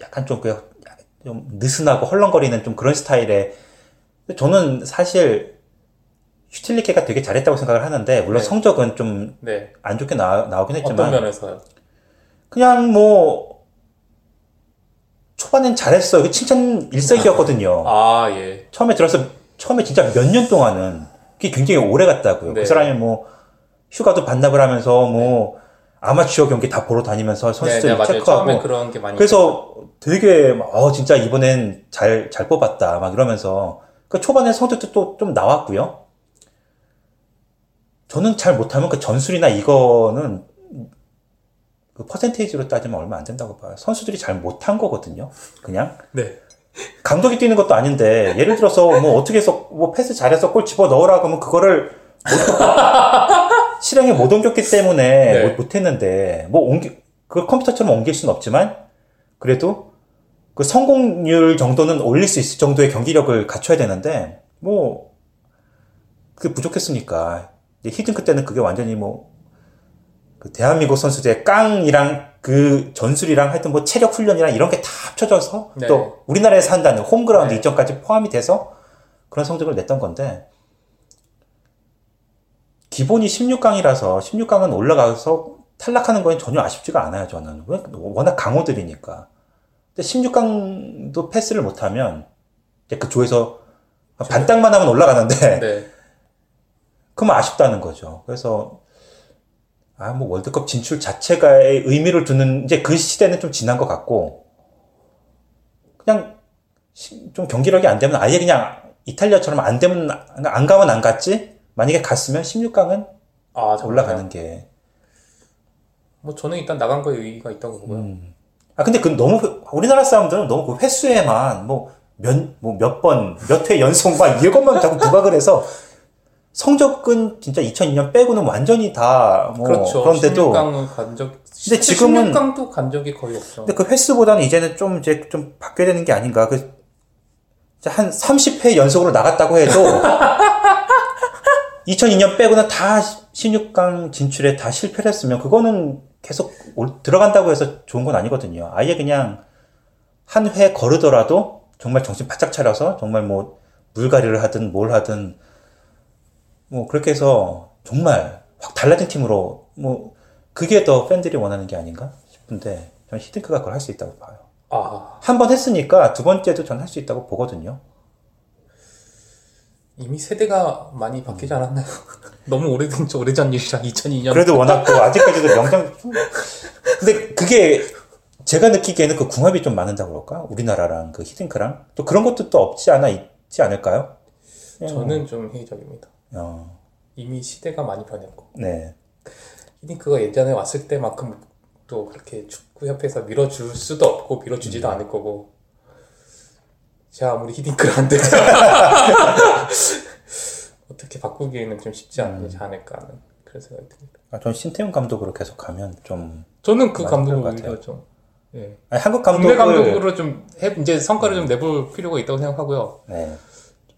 약간 좀, 그, 좀 느슨하고 헐렁거리는 좀 그런 스타일의 저는 사실 슈틸리케가 되게 잘했다고 생각을 하는데 물론 네. 성적은 좀안 네. 좋게 나, 나오긴 어떤 했지만 면에서요? 그냥 뭐 초반엔 잘했어요. 그 칭찬 일색이었거든요. 아 예. 처음에 들어서 처음에 진짜 몇 년 동안은 그게 굉장히 오래 갔다고요. 네. 그 사람이 뭐 휴가도 반납을 하면서 뭐 아마추어 경기 다 보러 다니면서 네, 선수들 네. 체크하고 처음에 그런 게 많이. 그래서 되게 막, 어 진짜 이번엔 잘잘 뽑았다 막 이러면서 그 초반에 성적도 또 좀 나왔고요. 저는 잘 못하면 그 전술이나 이거는 그 퍼센테이지로 따지면 얼마 안 된다고 봐요. 선수들이 잘 못한 거거든요. 그냥 네. 감독이 뛰는 것도 아닌데 예를 들어서 뭐 어떻게 해서 뭐 패스 잘해서 골 집어 넣으라 그러면 그거를 못- [LAUGHS] 실행에 못 옮겼기 때문에 네. 못, 못했는데 뭐 옮기 그 컴퓨터처럼 옮길 수는 없지만 그래도 그 성공률 정도는 올릴 수 있을 정도의 경기력을 갖춰야 되는데 뭐 그게 부족했으니까 이제 히딩크 때는 그게 완전히 뭐 그 대한민국 선수들의 깡이랑 그 전술이랑 하여튼 뭐 체력 훈련이랑 이런 게 다 합쳐져서 네. 또 우리나라에서 한다는 홈그라운드 네. 이점까지 포함이 돼서 그런 성적을 냈던 건데 기본이 16강이라서 16강은 올라가서 탈락하는 건 전혀 아쉽지가 않아요 저는 왜 워낙 강호들이니까 근데 16강도 패스를 못하면 그 조에서 반땅만 하면 올라가는데 네. 그럼 아쉽다는 거죠. 그래서 아 뭐 월드컵 진출 자체가의 의미를 두는 이제 그 시대는 좀 지난 것 같고 그냥 시- 좀 경기력이 안 되면 아예 그냥 이탈리아처럼 안 되면 안- 안 가면 안 갔지 만약에 갔으면 16강은 아? 올라가는 게 뭐 저는 일단 나간 거에 의의가 있다고 보고요. 음. 아 근데 그 너무 우리나라 사람들은 너무 그 횟수에만 뭐 몇 뭐 몇 번 몇 회 연속 막 이것만 자꾸 부각을 해서 성적은 진짜 2002년 빼고는 완전히 다 뭐 그렇죠. 그런데도 16강은 간 적. 근데 지금은- 16강도 간 적이 거의 없죠. 근데 그 횟수보다는 이제는 좀 이제 좀 바뀌어야 되는 게 아닌가. 그, 한 30회 연속으로 나갔다고 해도 [LAUGHS] 2002년 빼고는 다 16강 진출에 다 실패를 했으면 그거는 계속 올- 들어간다고 해서 좋은 건 아니거든요. 아예 그냥 한 회 거르더라도 정말 정신 바짝 차려서 정말 뭐 물갈이를 하든 뭘 하든 뭐 그렇게 해서 정말 확 달라진 팀으로 뭐 그게 더 팬들이 원하는 게 아닌가 싶은데 저는 히딩크가 그걸 할 수 있다고 봐요. 아 한 번 했으니까 두 번째도 전 할 수 있다고 보거든요. 이미 세대가 많이 바뀌지 않았나요? [LAUGHS] 너무 오래된 오래전 일이라 2002년. 그래도 워낙 또 아직까지도 명장 근데 그게 제가 느끼기에는 그 궁합이 좀 맞는다고 그럴까? 우리나라랑 그 히딩크랑 또 그런 것도 또 없지 않아 있지 않을까요? 그냥 저는 좀 회의적입니다. 어, 이미 시대가 많이 변했고 네. 히딩크가 예전에 왔을 때만큼 또 그렇게 축구협회에서 밀어줄 수도 없고 밀어주지도 음. 않을 거고 제가 아무리 히딩크한데 [LAUGHS] 어떻게 바꾸기에는 좀 쉽지 음. 않지 않을까 하는 그런 생각이 듭니다. 아, 전 신태용 감독으로 계속 가면 좀 저는 그 감독을. 오히려 좀 예. 아니, 한국 감독을 감독으로 좀 해, 이제 성과를 좀 내볼 필요가 있다고 생각하고요. 네.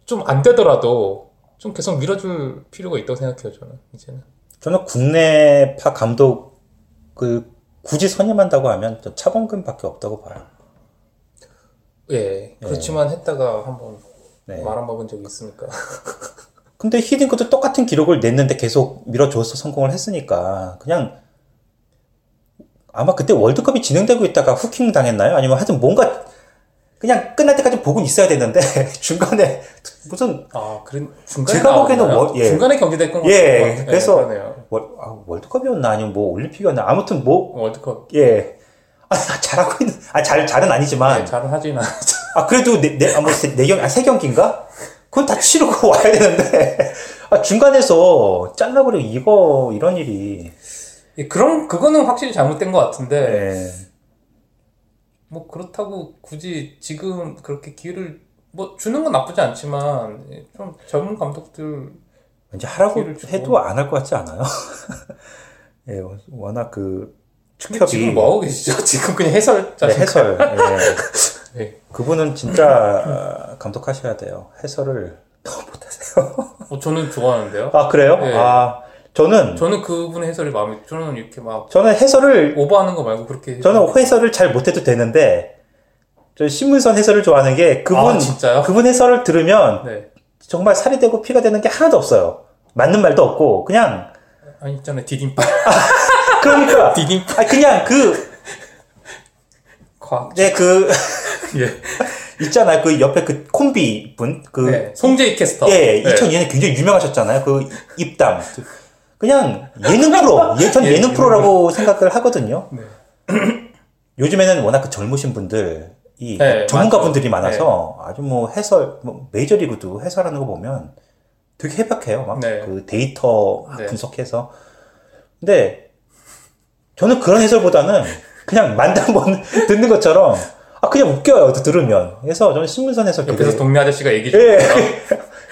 좀 안 되더라도 좀 계속 밀어줄 필요가 있다고 생각해요. 저는 이제는. 저는 국내파 감독을 굳이 선임한다고 하면 저 차범근 밖에 없다고 봐요. 예. 그렇지만 했다가 한번 네. 말안 먹은 적이 있으니까. [LAUGHS] 근데 히딩크도 똑같은 기록을 냈는데 계속 밀어줘서 성공을 했으니까 그냥 아마 그때 월드컵이 진행되고 있다가 후킹 당했나요? 아니면 하여튼 뭔가 그냥 끝날 때까지 보고 있어야 되는데 [LAUGHS] 중간에 무슨 아, 그런 중간에 제가 보기에는? 월- 예. 중간에 경기됐건 예, 그래서- 그러네요. 월, 아, 월드컵이었나 아니면 뭐 올림픽이었나 아무튼 뭐 월드컵 예. 아, 잘하고 있는, 아, 잘, 잘은 아니지만, 네, 잘은 않았죠. 아, 그래도 네, 네, 아, 뭐, 세, 네 경, 아, 세 경기인가? 그건 다 치르고 [LAUGHS] 와야 되는데, 아, 중간에서 잘라버리고 이거, 이런 일이, 예, 그런 그거는 확실히 잘못된 것 같은데 예. 뭐 그렇다고 굳이 지금 그렇게 기회를 뭐 주는 건 나쁘지 않지만 예, 좀 젊은 감독들 왠지 하라고. 해도 안 할 것 같지 않아요? [LAUGHS] 예, 워낙 그, 축협이. 지금 뭐 하고 계시죠? [LAUGHS] 지금 그냥 해설자 네, 해설. 예. [LAUGHS] 네. 그분은 진짜 아, 감독하셔야 돼요. 해설을 너무 못하세요. 어, 저는 좋아하는데요. 아, 그래요? 네. 아, 저는, 저는 그분의 해설이 마음에 저는 이렇게 막 저는 해설을 오버하는 거 말고 그렇게 저는 해설을 잘 못해도 되는데 저 신문선 해설을 좋아하는 게 그분 아, 진짜요? 그분 해설을 들으면 네 정말 살이 되고 피가 되는 게 하나도 없어요. 맞는 말도 없고 그냥 아니 있잖아요 디딤발 그러니까 [LAUGHS] 디딤발 아 그냥 그 과학 이제 그 [LAUGHS] 예 있잖아요. 그 옆에 그 콤비 분그 네. 송재희 캐스터 예, 네. 2002년에 굉장히 유명하셨잖아요. 그 입담. 그냥 예능 프로, [LAUGHS] 예, 전 예, 예능 프로라고 생각을 하거든요. 네. [CLEARS THROAT] 요즘에는 워낙 그 젊으신 분들, 이 네, 전문가분들이. 많아서 아주 뭐 해설, 뭐 메이저리그도 해설하는 거 보면 되게 해박해요. 막 네. 그 데이터 막 네. 분석해서. 근데 저는 그런 해설보다는 그냥 [LAUGHS] 만담본 [LAUGHS] 듣는 것처럼 아 그냥 웃겨요. 들으면. 그래서 저는 신문선 해설 되게 옆에서 동네 아저씨가 얘기 예. 중이에요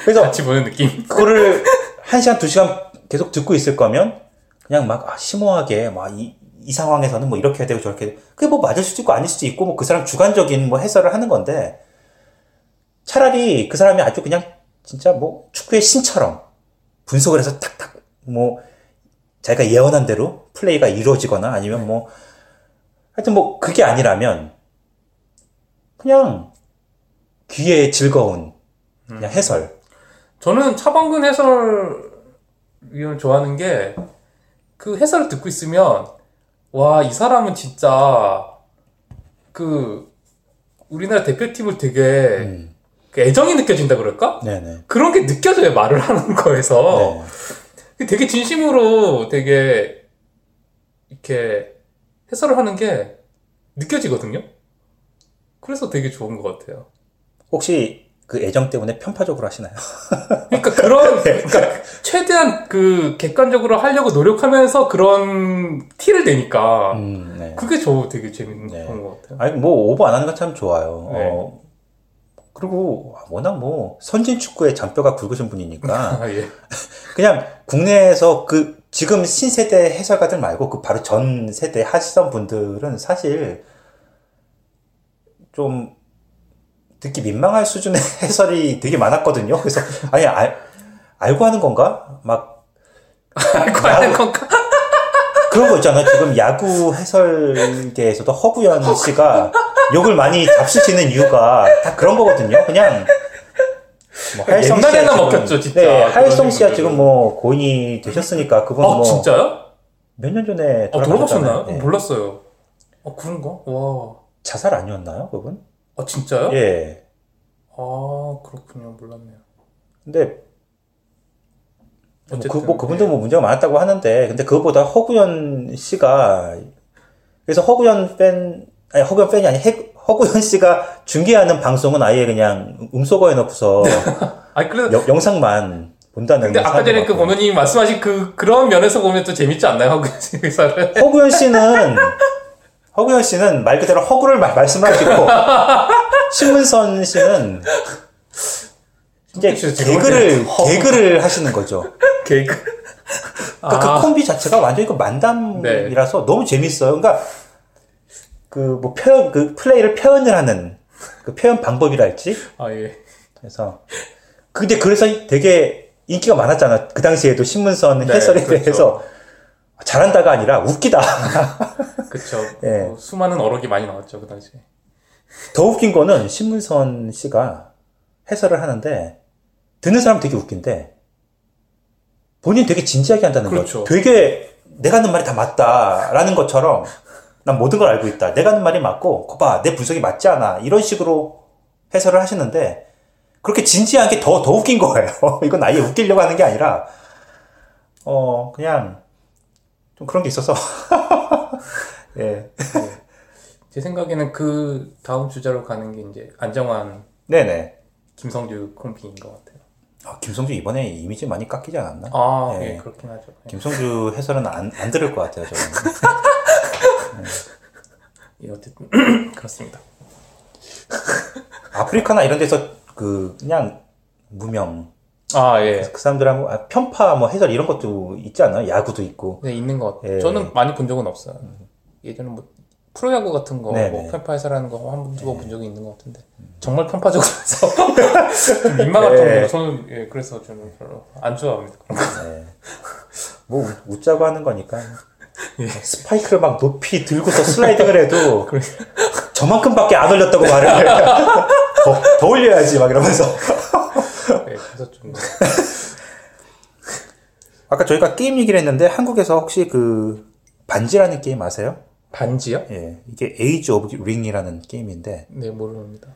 그래서 같이 보는 느낌 그거를 한 시간 두 시간 계속 듣고 있을 거면 그냥 막 아, 심오하게 막이 이 상황에서는 뭐 이렇게 해야 되고 저렇게 해야 되고. 그게 뭐 맞을 수도 있고 아닐 수도 있고 뭐 그 사람 주관적인 뭐 해설을 하는 건데 차라리 그 사람이 아주 그냥 진짜 뭐 축구의 신처럼 분석을 해서 탁탁 뭐 자기가 예언한 대로 플레이가 이루어지거나 아니면 뭐 하여튼 뭐 그게 아니라면 그냥 귀에 즐거운 그냥 해설. 저는 차범근 해설 위원 좋아하는 게 그 해설을 듣고 있으면 와 이 사람은 진짜 그 우리나라 대표팀을 되게 음. 그 애정이 느껴진다 그럴까? 네네 그런 게 느껴져요 말을 하는 거에서 네. 되게 진심으로 되게 이렇게 해설을 하는 게 느껴지거든요. 그래서 되게 좋은 것 같아요. 혹시 그 애정 때문에 편파적으로 하시나요? [LAUGHS] 그러니까 그런 그러니까 최대한 그 객관적으로 하려고 노력하면서 그런 티를 내니까 음, 네. 그게 저 되게 재밌는 네. 것 같아요. 아니 뭐 오버 안 하는 건 참 좋아요. 네. 어, 그리고 워낙 뭐 선진 축구의 장뼈가 굵으신 분이니까 [LAUGHS] 아, 예. [LAUGHS] 그냥 국내에서 그 지금 신세대 해설가들 말고 그 바로 전 세대 하시던 분들은 사실 좀 듣기 민망할 수준의 [LAUGHS] 해설이 되게 많았거든요. 그래서 아니 알, 알고 하는 건가? 막 알고 하는 건가? [LAUGHS] 그런 거 있잖아요. 지금 야구 해설계에서도 허구현 씨가 욕을 많이 잡수시는 이유가 다 그런 거거든요. 그냥 뭐 옛날에나 먹혔죠, 진짜. 네, 하일성 분들은. 지금 뭐 고인이 되셨으니까 그분 아뭐몇년 진짜요? 전에 아 돌아가셨나요? 네. 몰랐어요. 아 그런가? 와. 자살 아니었나요, 그분? 아 진짜요? 예. 아 그렇군요. 몰랐네요. 근데 뭐, 그, 어쨌든, 뭐 그분도 예. 뭐 문제가 많았다고 하는데 근데 그것보다 허구현 씨가 그래서 허구현 팬 아니 허구현 팬이 아니 해- 허구현 씨가 중계하는 방송은 아예 그냥 음소거해 놓고서 [LAUGHS] 아니 그래도 여- 영상만 본다는 근데 아까 전에 그 보노님이 말씀하신 그 그런 면에서 보면 또 재밌지 않나요? 하고 [LAUGHS] 의사를 허구현 씨는 허구현 씨는 말 그대로 허구를 말, 말씀하시고 [LAUGHS] 신문선 씨는 이제 개그를 허구. 개그를 하시는 거죠. 개그 그러니까 아. 그 콤비 자체가 완전히 그 만담이라서 너무 재밌어요. 그러니까 그 뭐 표현 그 플레이를 표현을 하는 그 표현 방법이랄지 아 예. 그래서 근데 그래서 되게 인기가 많았잖아. 그 당시에도 신문선 네, 해설에 그렇죠. 대해서 잘한다가 아니라 웃기다. [LAUGHS] 그쵸. 예. 뭐 수많은 어록이 많이 나왔죠 그 당시에. 더 웃긴 거는 신문선 씨가 해설을 하는데 듣는 사람 되게 웃긴데 본인 되게 진지하게 한다는 그렇죠. 거. 되게 내가 하는 말이 다 맞다라는 것처럼 난 모든 걸 알고 있다. 내가 하는 말이 맞고 거봐 내 분석이 맞지 않아. 이런 식으로 해설을 하시는데 그렇게 진지한 게 더 더 웃긴 거예요. [LAUGHS] 이건 아예 웃기려고 하는 게 아니라 어 그냥 좀 그런 게 있어서 [LAUGHS] 예제 생각에는 그 다음 주자로 가는 게 이제 안정환, 네네. 김성주 콤비인 것 같아요. 아, 김성주 이번에 이미지 많이 깎이지 않았나? 아, 예. 예, 그렇긴 하죠. 예. 김성주 해설은 안, 안 들을 것 같아요, 저는. [LAUGHS] 예, 어쨌든 [CLEARS THROAT] 그렇습니다. 아프리카나 이런 데서 그, 그냥, 무명. 아, 예. 그 사람들하고, 아, 편파, 뭐, 해설 이런 것도 있지 않아요? 야구도 있고. 네, 있는 것 같아요. 예. 저는 많이 본 적은 없어요. 예전에 뭐 프로야구 같은 거, 네네. 뭐 편파 해설하는 거 한 번도 본 적이 있는 것 같은데 정말 편파적으로 해서 [LAUGHS] 좀 민망할 예. 정도로 저는 예, 그래서 저는 별로 안 좋아합니다. 네. 뭐, 웃- 웃자고 하는 거니까. 스파이크를 막 높이 들고서 슬라이딩을 해도, [LAUGHS] 저만큼밖에 안 올렸다고 말을 해. [LAUGHS] 더, 더 올려야지, 막 이러면서. 예, 그래서 좀 [LAUGHS] 아까 저희가 게임 얘기를 했는데, 한국에서 혹시 그, 반지라는 게임 아세요? 반지요? 예, 이게 Age of Ring이라는 게임인데 네, 모릅니다.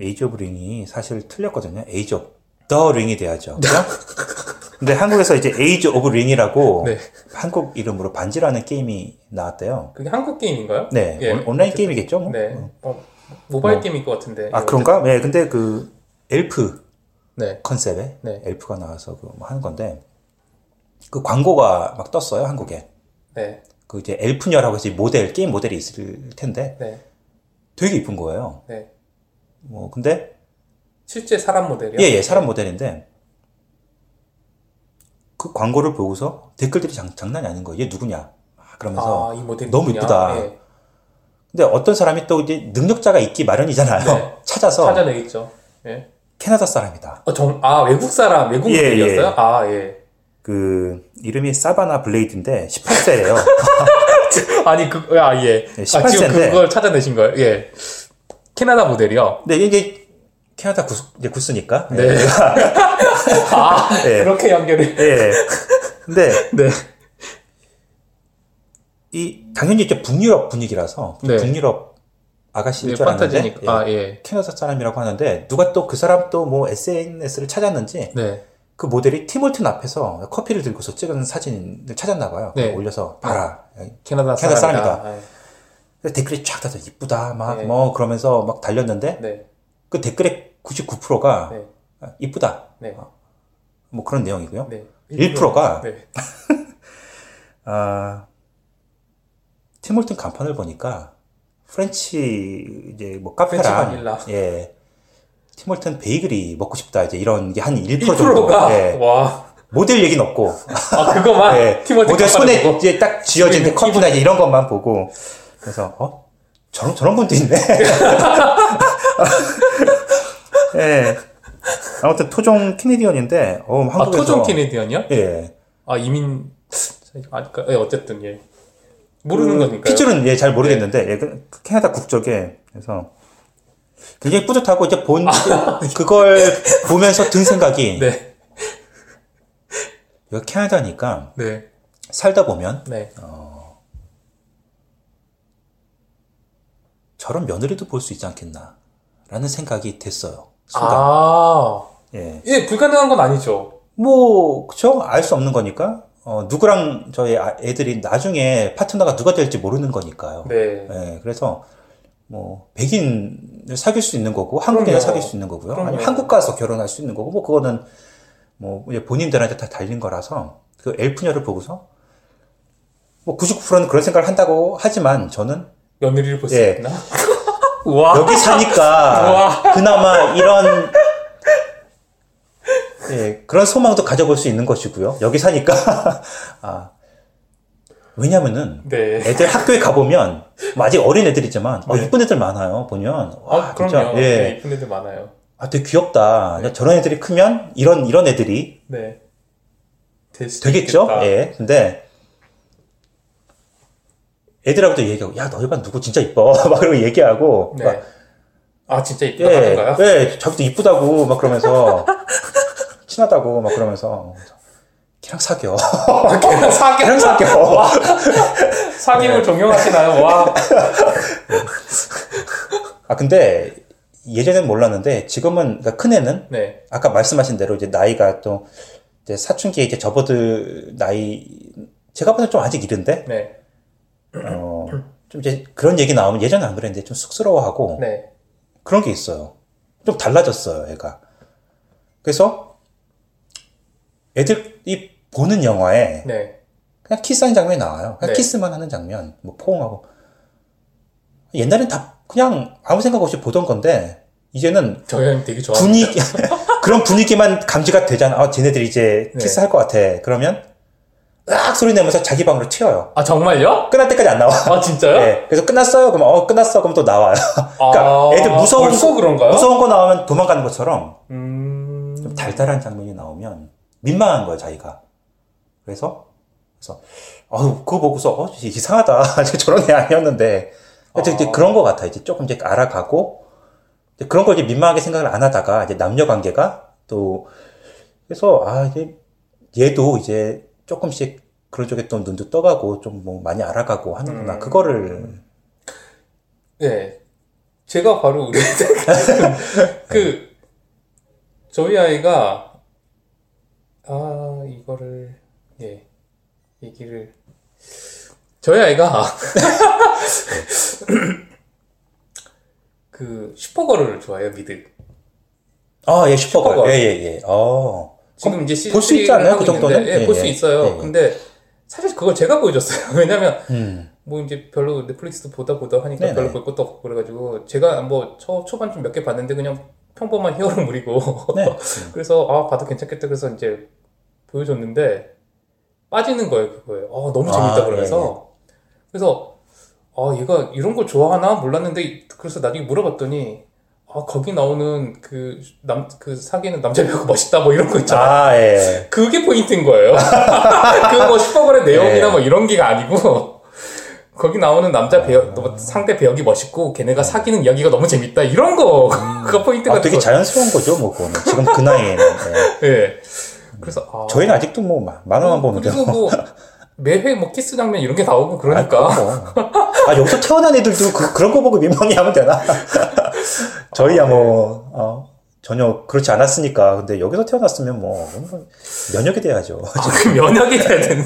Age of Ring이 사실 틀렸거든요. Age of the Ring이 돼야죠. 그죠? [LAUGHS] 근데 한국에서 이제 Age of Ring이라고 네. 한국 이름으로 반지라는 게임이 나왔대요. 그게 한국 게임인가요? 네, 예. 온- 온라인 게임이겠죠? 뭐? 네, 어, 모바일 게임일 것 같은데. 아 예, 그런가? 네, 근데 그 엘프 네, 컨셉에 네. 엘프가 나와서 그 뭐 하는 건데 그 광고가 막 떴어요 한국에. 네, 그 이제 엘프녀라고 해서 이 모델 게임 모델이 있을 텐데 네, 되게 이쁜 거예요. 네. 뭐 근데 실제 사람 모델이요? 예, 예, 사람 모델인데, 그 광고를 보고서 댓글들이 장, 장난이 아닌 거예요. 얘 누구냐? 아, 그러면서. 아, 너무? 이쁘다. 예, 근데 어떤 사람이 또 이제 능력자가 있기 마련이잖아요. 네. [LAUGHS] 찾아서 찾아내겠죠. 예. 캐나다 사람이다. 어, 정, 아, 외국 사람, 외국 예? 예. 아, 예. 그, 이름이 사바나 블레이드인데, 18세예요. [LAUGHS] 아니, 그, 아, 예. 네, 아, 지금 18세인데. 그걸 찾아내신 거예요? 예. 캐나다 모델이요? 근데 이게 캐나다 구스, 이제 구스니까. 네. 예. [LAUGHS] 아, 예. 그렇게 연결이. 예. 근데, 네. 이, 당연히 이제 북유럽 분위기라서, 네. 북유럽 아가씨일 예, 줄 알았는데, 판타지니까. 아, 예. 캐나다 사람이라고 하는데 누가 또 그 사람 또 뭐 SNS를 찾았는지 네. 그 모델이 티몰튼 앞에서 커피를 들고서 찍은 사진을 찾았나 봐요. 네. 올려서 봐라. 캐나다, 캐나다 사람이다. 사람이다. 아, 예. 댓글이 쫙 달려서 이쁘다 막 네. 뭐 그러면서 막 달렸는데 네. 그 댓글의 99%가 네. 이쁘다 네. 뭐 그런 내용이고요. 네. 1%가 네. [LAUGHS] 아 팀홀튼 간판을 보니까 French 이제 뭐 카페랑. 예 팀홀튼 베이글이 먹고 싶다 이제 이런 게 한1% 1%가, 정도 예. 와. 모델 얘기는 없고 아, 그거만? 예. 모델 손에 보고. 이제 딱 쥐어진 있는 커피나 이제 이런 것만 보고 그래서 어 저런 저런 분도 있네. [LAUGHS] 예. 아무튼 토종 캐네디언인데 어 아, 한국에서 토종 캐네디언이요? 예. 아, 이민, 아, 그, 예, 어쨌든, 예. 모르는 그 거니까요. 피줄은 예, 잘 모르겠는데 예, 그 캐나다 국적에 그래서 굉장히 뿌듯하고 이제 본 [LAUGHS] 그걸 보면서 든 생각이 [LAUGHS] 네. 여기 캐나다니까 네. 살다 보면 네. 저런 며느리도 볼 수 있지 않겠나라는 생각이 됐어요. 순간. 아. 예. 예, 불가능한 건 아니죠. 뭐 그쵸? 알 수 없는 거니까. 어, 누구랑 저희 아- 애들이 나중에 파트너가 누가 될지 모르는 거니까요. 네. 예, 그래서 뭐 백인을 사귈 수 있는 거고 한국인을 그럼요. 사귈 수 있는 거고요. 그럼요. 아니면 한국 가서 결혼할 수 있는 거고 뭐 그거는 뭐 이제 본인들한테 다 달린 거라서 그 엘프녀를 보고서 뭐 99%는 그런 생각을 한다고 하지만 저는 며느리를 볼수 예. 있나? [LAUGHS] 여기 사니까 와. 그나마 이런 예, 그런 소망도 가져볼 수 있는 것이고요. 여기 사니까 [LAUGHS] 아 왜냐면은 네. 애들 학교에 가보면 뭐 아직 어린 애들이지만 어, 네. 이쁜 애들 많아요 보면 와 아, 그럼요. 진짜 네, 예, 이쁜 애들 많아요. 아 되게 귀엽다 저런 애들이 크면 이런 이런 애들이 네. 되겠죠 있겠다. 예 근데 애들하고도 얘기하고 야 너희 반 누구 진짜 이뻐 [LAUGHS] 막 그러고 얘기하고 네. 막, 아, 진짜 이쁘다 예? 예 자기도 이쁘다고 막 그러면서 [LAUGHS] 친하다고 막 그러면서 걔랑 사겨 [LAUGHS] 걔랑 사귀, 걔랑 사겨 [LAUGHS] 사귐을 종용하시나요? 와. 아 근데 예전엔 몰랐는데 지금은 그러니까 큰 애는 네. 아까 말씀하신 대로 이제 나이가 또 이제 사춘기에 이제 접어들 나이 제가 보기엔 좀 아직 이른데 네. 어, 좀 이제 그런 얘기 나오면 예전에 안 그랬는데 좀 쑥스러워하고 네. 그런 게 있어요. 좀 달라졌어요, 애가. 그래서 애들이 보는 영화에 네. 그냥 키스하는 장면이 나와요. 그냥 네. 키스만 하는 장면, 뭐 포옹하고. 옛날엔 다 그냥 아무 생각 없이 보던 건데 이제는 저희 형님 되게 좋아합니다. 분위기 [LAUGHS] [LAUGHS] 그런 분위기만 감지가 되잖아. 아, 쟤네들이 이제 네. 키스할 것 같아. 그러면 으악 소리 내면서 자기 방으로 튀어요. 아, 정말요? 끝날 때까지 안 나와. 아, 진짜요? 네. 그래서 끝났어요. 그럼 어 끝났어. 그럼 또 나와요. 그러니까 아, 애들 무서운 거, 그런가요? 무서운 거 나오면 도망가는 것처럼 음. 좀 달달한 장면이 나오면 민망한 거예요, 자기가. 그래서 그래서 어 그거 보고서 어 이상하다. [LAUGHS] 저런 애 아니었는데. 이제 이제 아. 그런 거 같아. 이제 조금 이제 알아가고 이제 그런 걸 이제 민망하게 생각을 안 하다가 이제 남녀 관계가 또 그래서 아 이제 얘도 이제 조금씩 그런 쪽에 또 눈도 떠가고 좀 뭐 많이 알아가고 하는구나. 음. 그거를 네. 제가 바로 우리 [LAUGHS] 그 [LAUGHS] 저희 아이가 아 이거를 예 얘기를 저희 아이가 [LAUGHS] 그 슈퍼걸을 좋아해요 미드 아, 예, 슈퍼걸. 슈퍼걸. 예, 예, 예. 어. 지금 이제 시즌 볼수 있지 않아요? 그 정도는? 예, 예, 볼수 예. 있어요. 예, 예. 근데 사실 그걸 제가 보여줬어요. [LAUGHS] 왜냐면 음. 뭐 이제 별로 넷플릭스도 보다 보다 하니까 네네. 별로 볼 것도 없고 그래가지고 제가 뭐 초, 초반 좀 몇 개 봤는데 그냥 평범한 히어로 물이고 네. [LAUGHS] 그래서 아 봐도 괜찮겠다 그래서 이제 보여줬는데 빠지는 거예요 그거에 아 너무 재밌다 아, 그러면서 그래서 아 얘가 이런 걸 좋아하나 몰랐는데 그래서 나중에 물어봤더니 아 거기 나오는 그 남 그 사귀는 남자 배우가 멋있다 뭐 이런 거 있잖아 아, 예. 그게 포인트인 거예요. [LAUGHS] 그 뭐 슈퍼걸의 내용이나 네. 뭐 이런 게가 아니고 거기 나오는 남자 배역, 또 상대 배역이 멋있고 걔네가 사귀는 이야기가 너무 재밌다 이런 거 [LAUGHS] 그거 포인트가 아, 되게 돼서- 자연스러운 거죠, 뭐, 그거는. 지금 그 나이에는. [LAUGHS] 예. 예. 그래서 아, 저희는 아직도 뭐, 마- 만화만 보는데. 그리고 뭐 [LAUGHS] 매회 뭐 키스 장면 이런 게 나오고 아, 그러니까 그럼. 아, 여기서 태어난 애들도 그, 그런 거 보고 민망해 하면 되나? 저희야 뭐, 어, 전혀 그렇지 않았으니까. 근데 여기서 태어났으면 뭐, 뭐 면역이 돼야죠. 아, 그 면역이 돼야 되는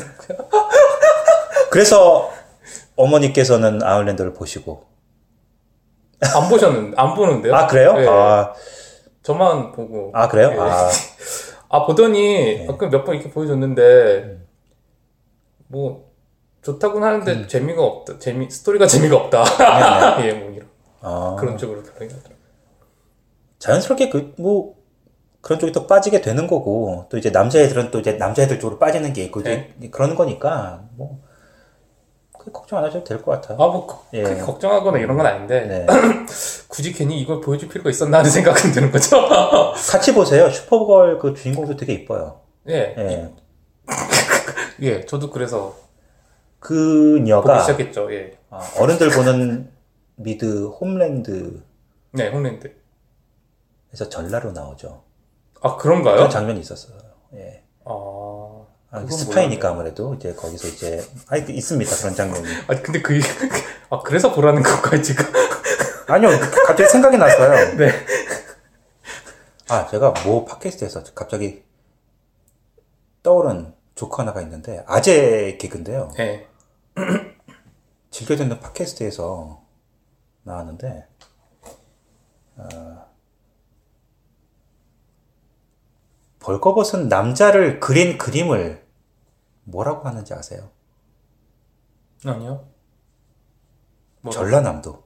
그래서 어머니께서는 아일랜드를 보시고. 안 보셨는데 안 보는데요? 아, 그래요? 예. 아, 저만 보고 아, 그래요? 예. 아, 아 보더니 네. 아까 몇번 이렇게 보여줬는데 뭐 좋다고는 하는데 음. 재미가 없다 재미 스토리가 재미가 없다 [LAUGHS] 예뭐 이런 아. 그런 쪽으로 자연스럽게 그, 뭐, 그런 쪽에 또 빠지게 되는 거고, 또 이제 남자애들은 또 이제 남자애들 쪽으로 빠지는 게 있고, 이제 네. 그러는 거니까, 뭐, 크게 걱정 안 하셔도 될 것 같아요. 아뭐 예. 크게 걱정하거나 이런 건 아닌데 네. [CLEARS THROAT] 굳이 괜히 이걸 보여줄 필요가 있었나 하는 생각은 드는 거죠 [LAUGHS] 같이 보세요. 슈퍼걸 그 주인공도 되게 이뻐요. 예. 예. [LAUGHS] 예 저도 그래서 그 보기 시작했죠 예. 아, 어른들 보는 미드 홈랜드에서 네 홈랜드 전라로 나오죠. 아 그런가요? 그런 장면이 있었어요. 예. 아 아, 스파이니까 아무래도 이제 거기서 이제 아 있습니다 그런 장면이. [LAUGHS] 아니 근데 그 아 그래서 보라는 건가요 지금 [LAUGHS] 아니요 갑자기 생각이 났어요. [LAUGHS] 네 아, 제가 뭐 팟캐스트에서 갑자기 떠오른 조카 하나가 있는데 아재 개그인데요. 네. [CLEARS THROAT] 즐겨 듣는 팟캐스트에서 나왔는데 어, 벌거벗은 남자를 그린 그림을 뭐라고 하는지 아세요? 아니요. 뭐, 전라남도.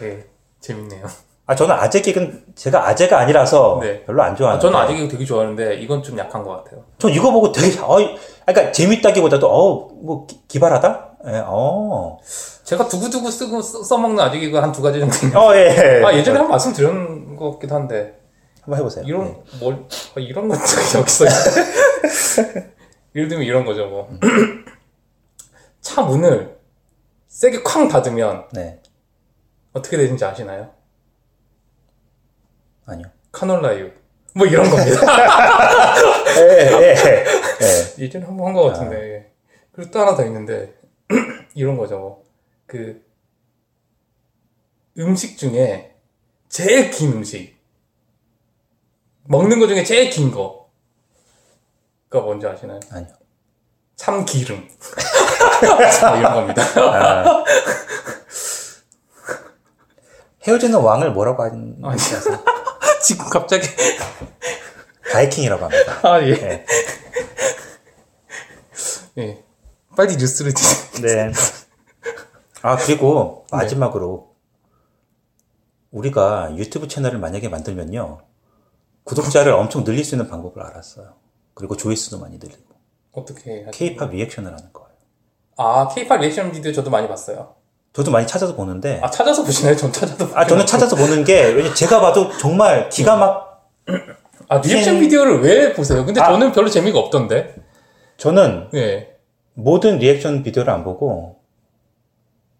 네. [LAUGHS] 재밌네요. 아 저는 아재 개그는 제가 아재가 아니라서 네. 별로 안 아, 좋아하는데 저는 아직 이거 되게 좋아하는데 이건 좀 약한 것 같아요. 전 이거 보고 되게 어이 그러니까 재밌다기보다도 어뭐 기발하다? 예, 어. 제가 두고두고 쓰고 써- 써먹는 아직 이거 한두 가지 정도. 어, 예. 아, 예전에 한번 말씀드린 것 같기도 한데. 한번 해보세요. 이런, 예. 뭘, 아, 이런 것도 [LAUGHS] 여기 써있네. [LAUGHS] 예를 들면 이런 거죠, 뭐. [CLEARS THROAT] 차 문을 세게 쾅 닫으면 네. 어떻게 되는지 아시나요? 아니요. 카놀라유. 뭐 이런 겁니다. [LAUGHS] 예, 예, 예. 예전에 한번 한 것 같은데. 그리고 또 하나 더 있는데, [CLEARS THROAT] 이런 거죠. 그, 음식 중에 제일 긴 음식. 먹는 것 중에 제일 긴 거. 가 뭔지 아시나요? 아니요. 참기름. [LAUGHS] 자, 이런 겁니다. 아. 헤어지는 왕을 뭐라고 하는지. 아세요? [LAUGHS] 지금 갑자기. 바이킹이라고 합니다. 아, 예. 예. 예. 빨리 뉴스를 드 네. 아, 그리고 마지막으로 우리가 유튜브 채널을 만약에 만들면요. 구독자를 엄청 늘릴 수 있는 방법을 알았어요. 그리고 조회수도 많이 늘리고. 어떻게 하죠? K-팝 리액션을 하는 거예요. 아, K-팝 리액션 비디오 저도 많이 봤어요. 저도 많이 찾아서 보는데, 아, 찾아서 보시나요? 전 찾아도 아, 저는 찾아서 보는 게, 왜냐 제가 봐도 정말 기가 막, 아, 리액션 음. 비디오를 왜 보세요? 근데 아. 저는 별로 재미가 없던데. 저는 예. 모든 리액션 비디오를 안 보고,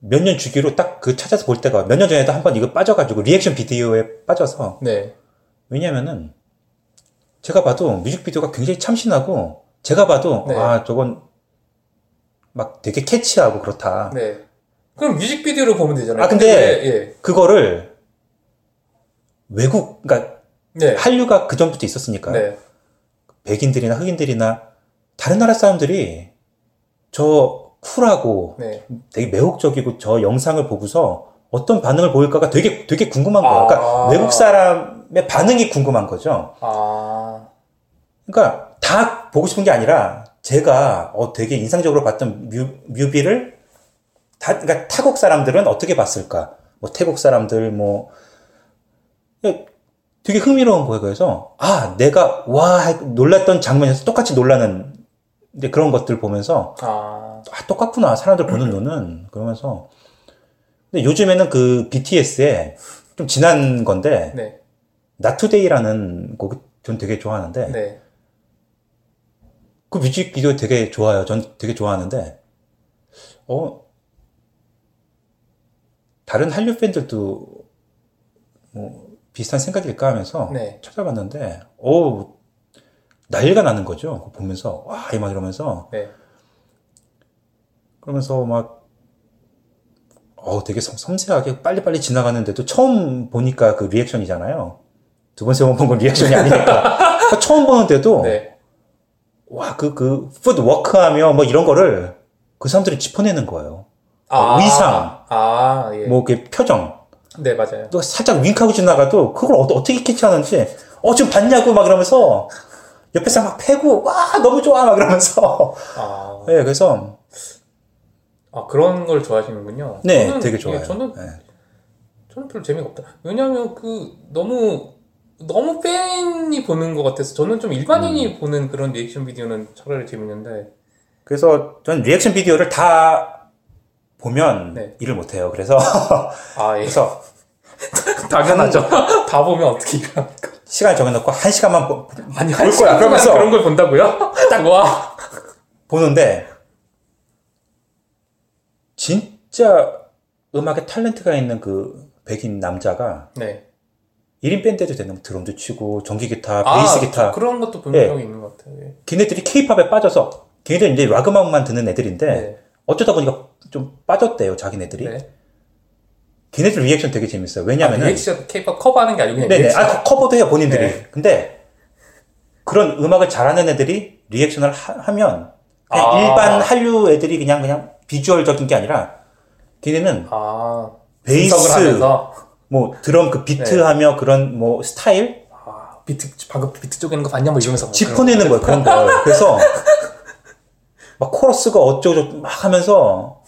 몇 년 주기로 딱 그 찾아서 볼 때가, 몇 년 전에도 한 번 이거 빠져가지고, 리액션 비디오에 빠져서, 네. 왜냐면은 제가 봐도 뮤직비디오가 굉장히 참신하고 제가 봐도 네. 아 저건 막 되게 catchy하고 그렇다. 네. 그럼 뮤직비디오를 보면 되잖아요. 아, 근데- 왜, 예. 그거를 외국 그러니까 네. 한류가 그 전부터 있었으니까 네. 백인들이나 흑인들이나 다른 나라 사람들이 저 쿨하고 네. 되게 매혹적이고 저 영상을 보고서 어떤 반응을 보일까가 되게 되게 궁금한 거예요. 그러니까 아. 외국 사람의 반응이 궁금한 거죠. 아. 그러니까 다 보고 싶은 게 아니라 제가 어 되게 인상적으로 봤던 뮤, 뮤비를 다 그러니까 타국 사람들은 어떻게 봤을까? 뭐 태국 사람들 뭐 예, 되게 흥미로운 거예요. 그래서 아 내가 와 할- 놀랐던 장면에서 똑같이 놀라는 이제 그런 것들 보면서 아. 아 똑같구나 사람들 보는 눈은 그러면서 근데 요즘에는 그 BTS의 좀 지난 건데 네. 나투데이라는 곡 전 되게 좋아하는데 네. 그 뮤직비디오 되게 좋아요. 전 되게 좋아하는데, 어, 다른 한류 팬들도 뭐 비슷한 생각일까 하면서 네. 찾아봤는데, 오, 난리가 나는 거죠. 보면서, 와, 이막 이러면서, 네. 그러면서 막, 어, 되게 섬- 섬세하게 빨리빨리 지나가는데도 처음 보니까 그 리액션이잖아요. 두 번, 세 번 본 건 리액션이 아니니까. [LAUGHS] 처음 보는데도, 네. 와, 그, 그, 풋워크 하며 뭐 이런 거를 그 사람들이 짚어내는 거예요. 아. 의상. 아, 예. 뭐, 그 표정. 네, 맞아요. 또 살짝 윙크하고 지나가도 그걸 어, 어떻게 캐치하는지, 어, 지금 봤냐고 막 이러면서 옆에서 막 패고, 와, 너무 좋아 막 이러면서. 아. [LAUGHS] 네, 그래서, 아, 그런 걸 좋아하시는군요. 네, 저는, 되게 좋아요. 예, 저는, 네. 저는 별로 재미가 없다. 왜냐면 그, 너무, 너무 팬이 보는 것 같아서 저는 좀 일반인이 음. 보는 그런 리액션 비디오는 차라리 재밌는데. 그래서 전 리액션 비디오를 다 보면 네. 일을 못해요. 그래서, 아, 예. 그래서 [LAUGHS] 당연하죠. 다 보면 어떻게 일합니까? 시간 정해놓고 한 시간만 보, 아니, 볼한 거야. 그러면서 그런 걸 본다고요? [LAUGHS] 딱, 와. 보는데 진짜 음악에 talent가 있는 그 백인 남자가 네. 1인 밴드도 되는 드럼도 치고 전기 기타, 아, 베이스 기타. 저 그런 것도 본 예. 적이 있는 것 같아요. 예. 걔네들이 케이팝에 빠져서 걔네들 이제 락 음악만 듣는 애들인데 네. 어쩌다 보니까 좀 빠졌대요 자기네들이. 네. 걔네들 리액션 되게 재밌어요. 아, 왜냐면은 리액션 케이팝 커버하는 게 아니고 네네. 아 커버도 해요 본인들이. 네. 근데 그런 음악을 잘하는 애들이 리액션을 하, 면 아. 일반 한류 애들이 그냥 그냥 비주얼적인 게 아니라 걔네는 아, 베이스, 뭐 드럼 그 비트하며 그런 뭐 스타일 아, 비트 방금 비트 쪽에 있는 거 봤냐 뭐 이러면서 뭐 짚어내는 거예요 그런 걸. 그래서 [LAUGHS] 막 코러스가 어쩌고저쩌고 막 하면서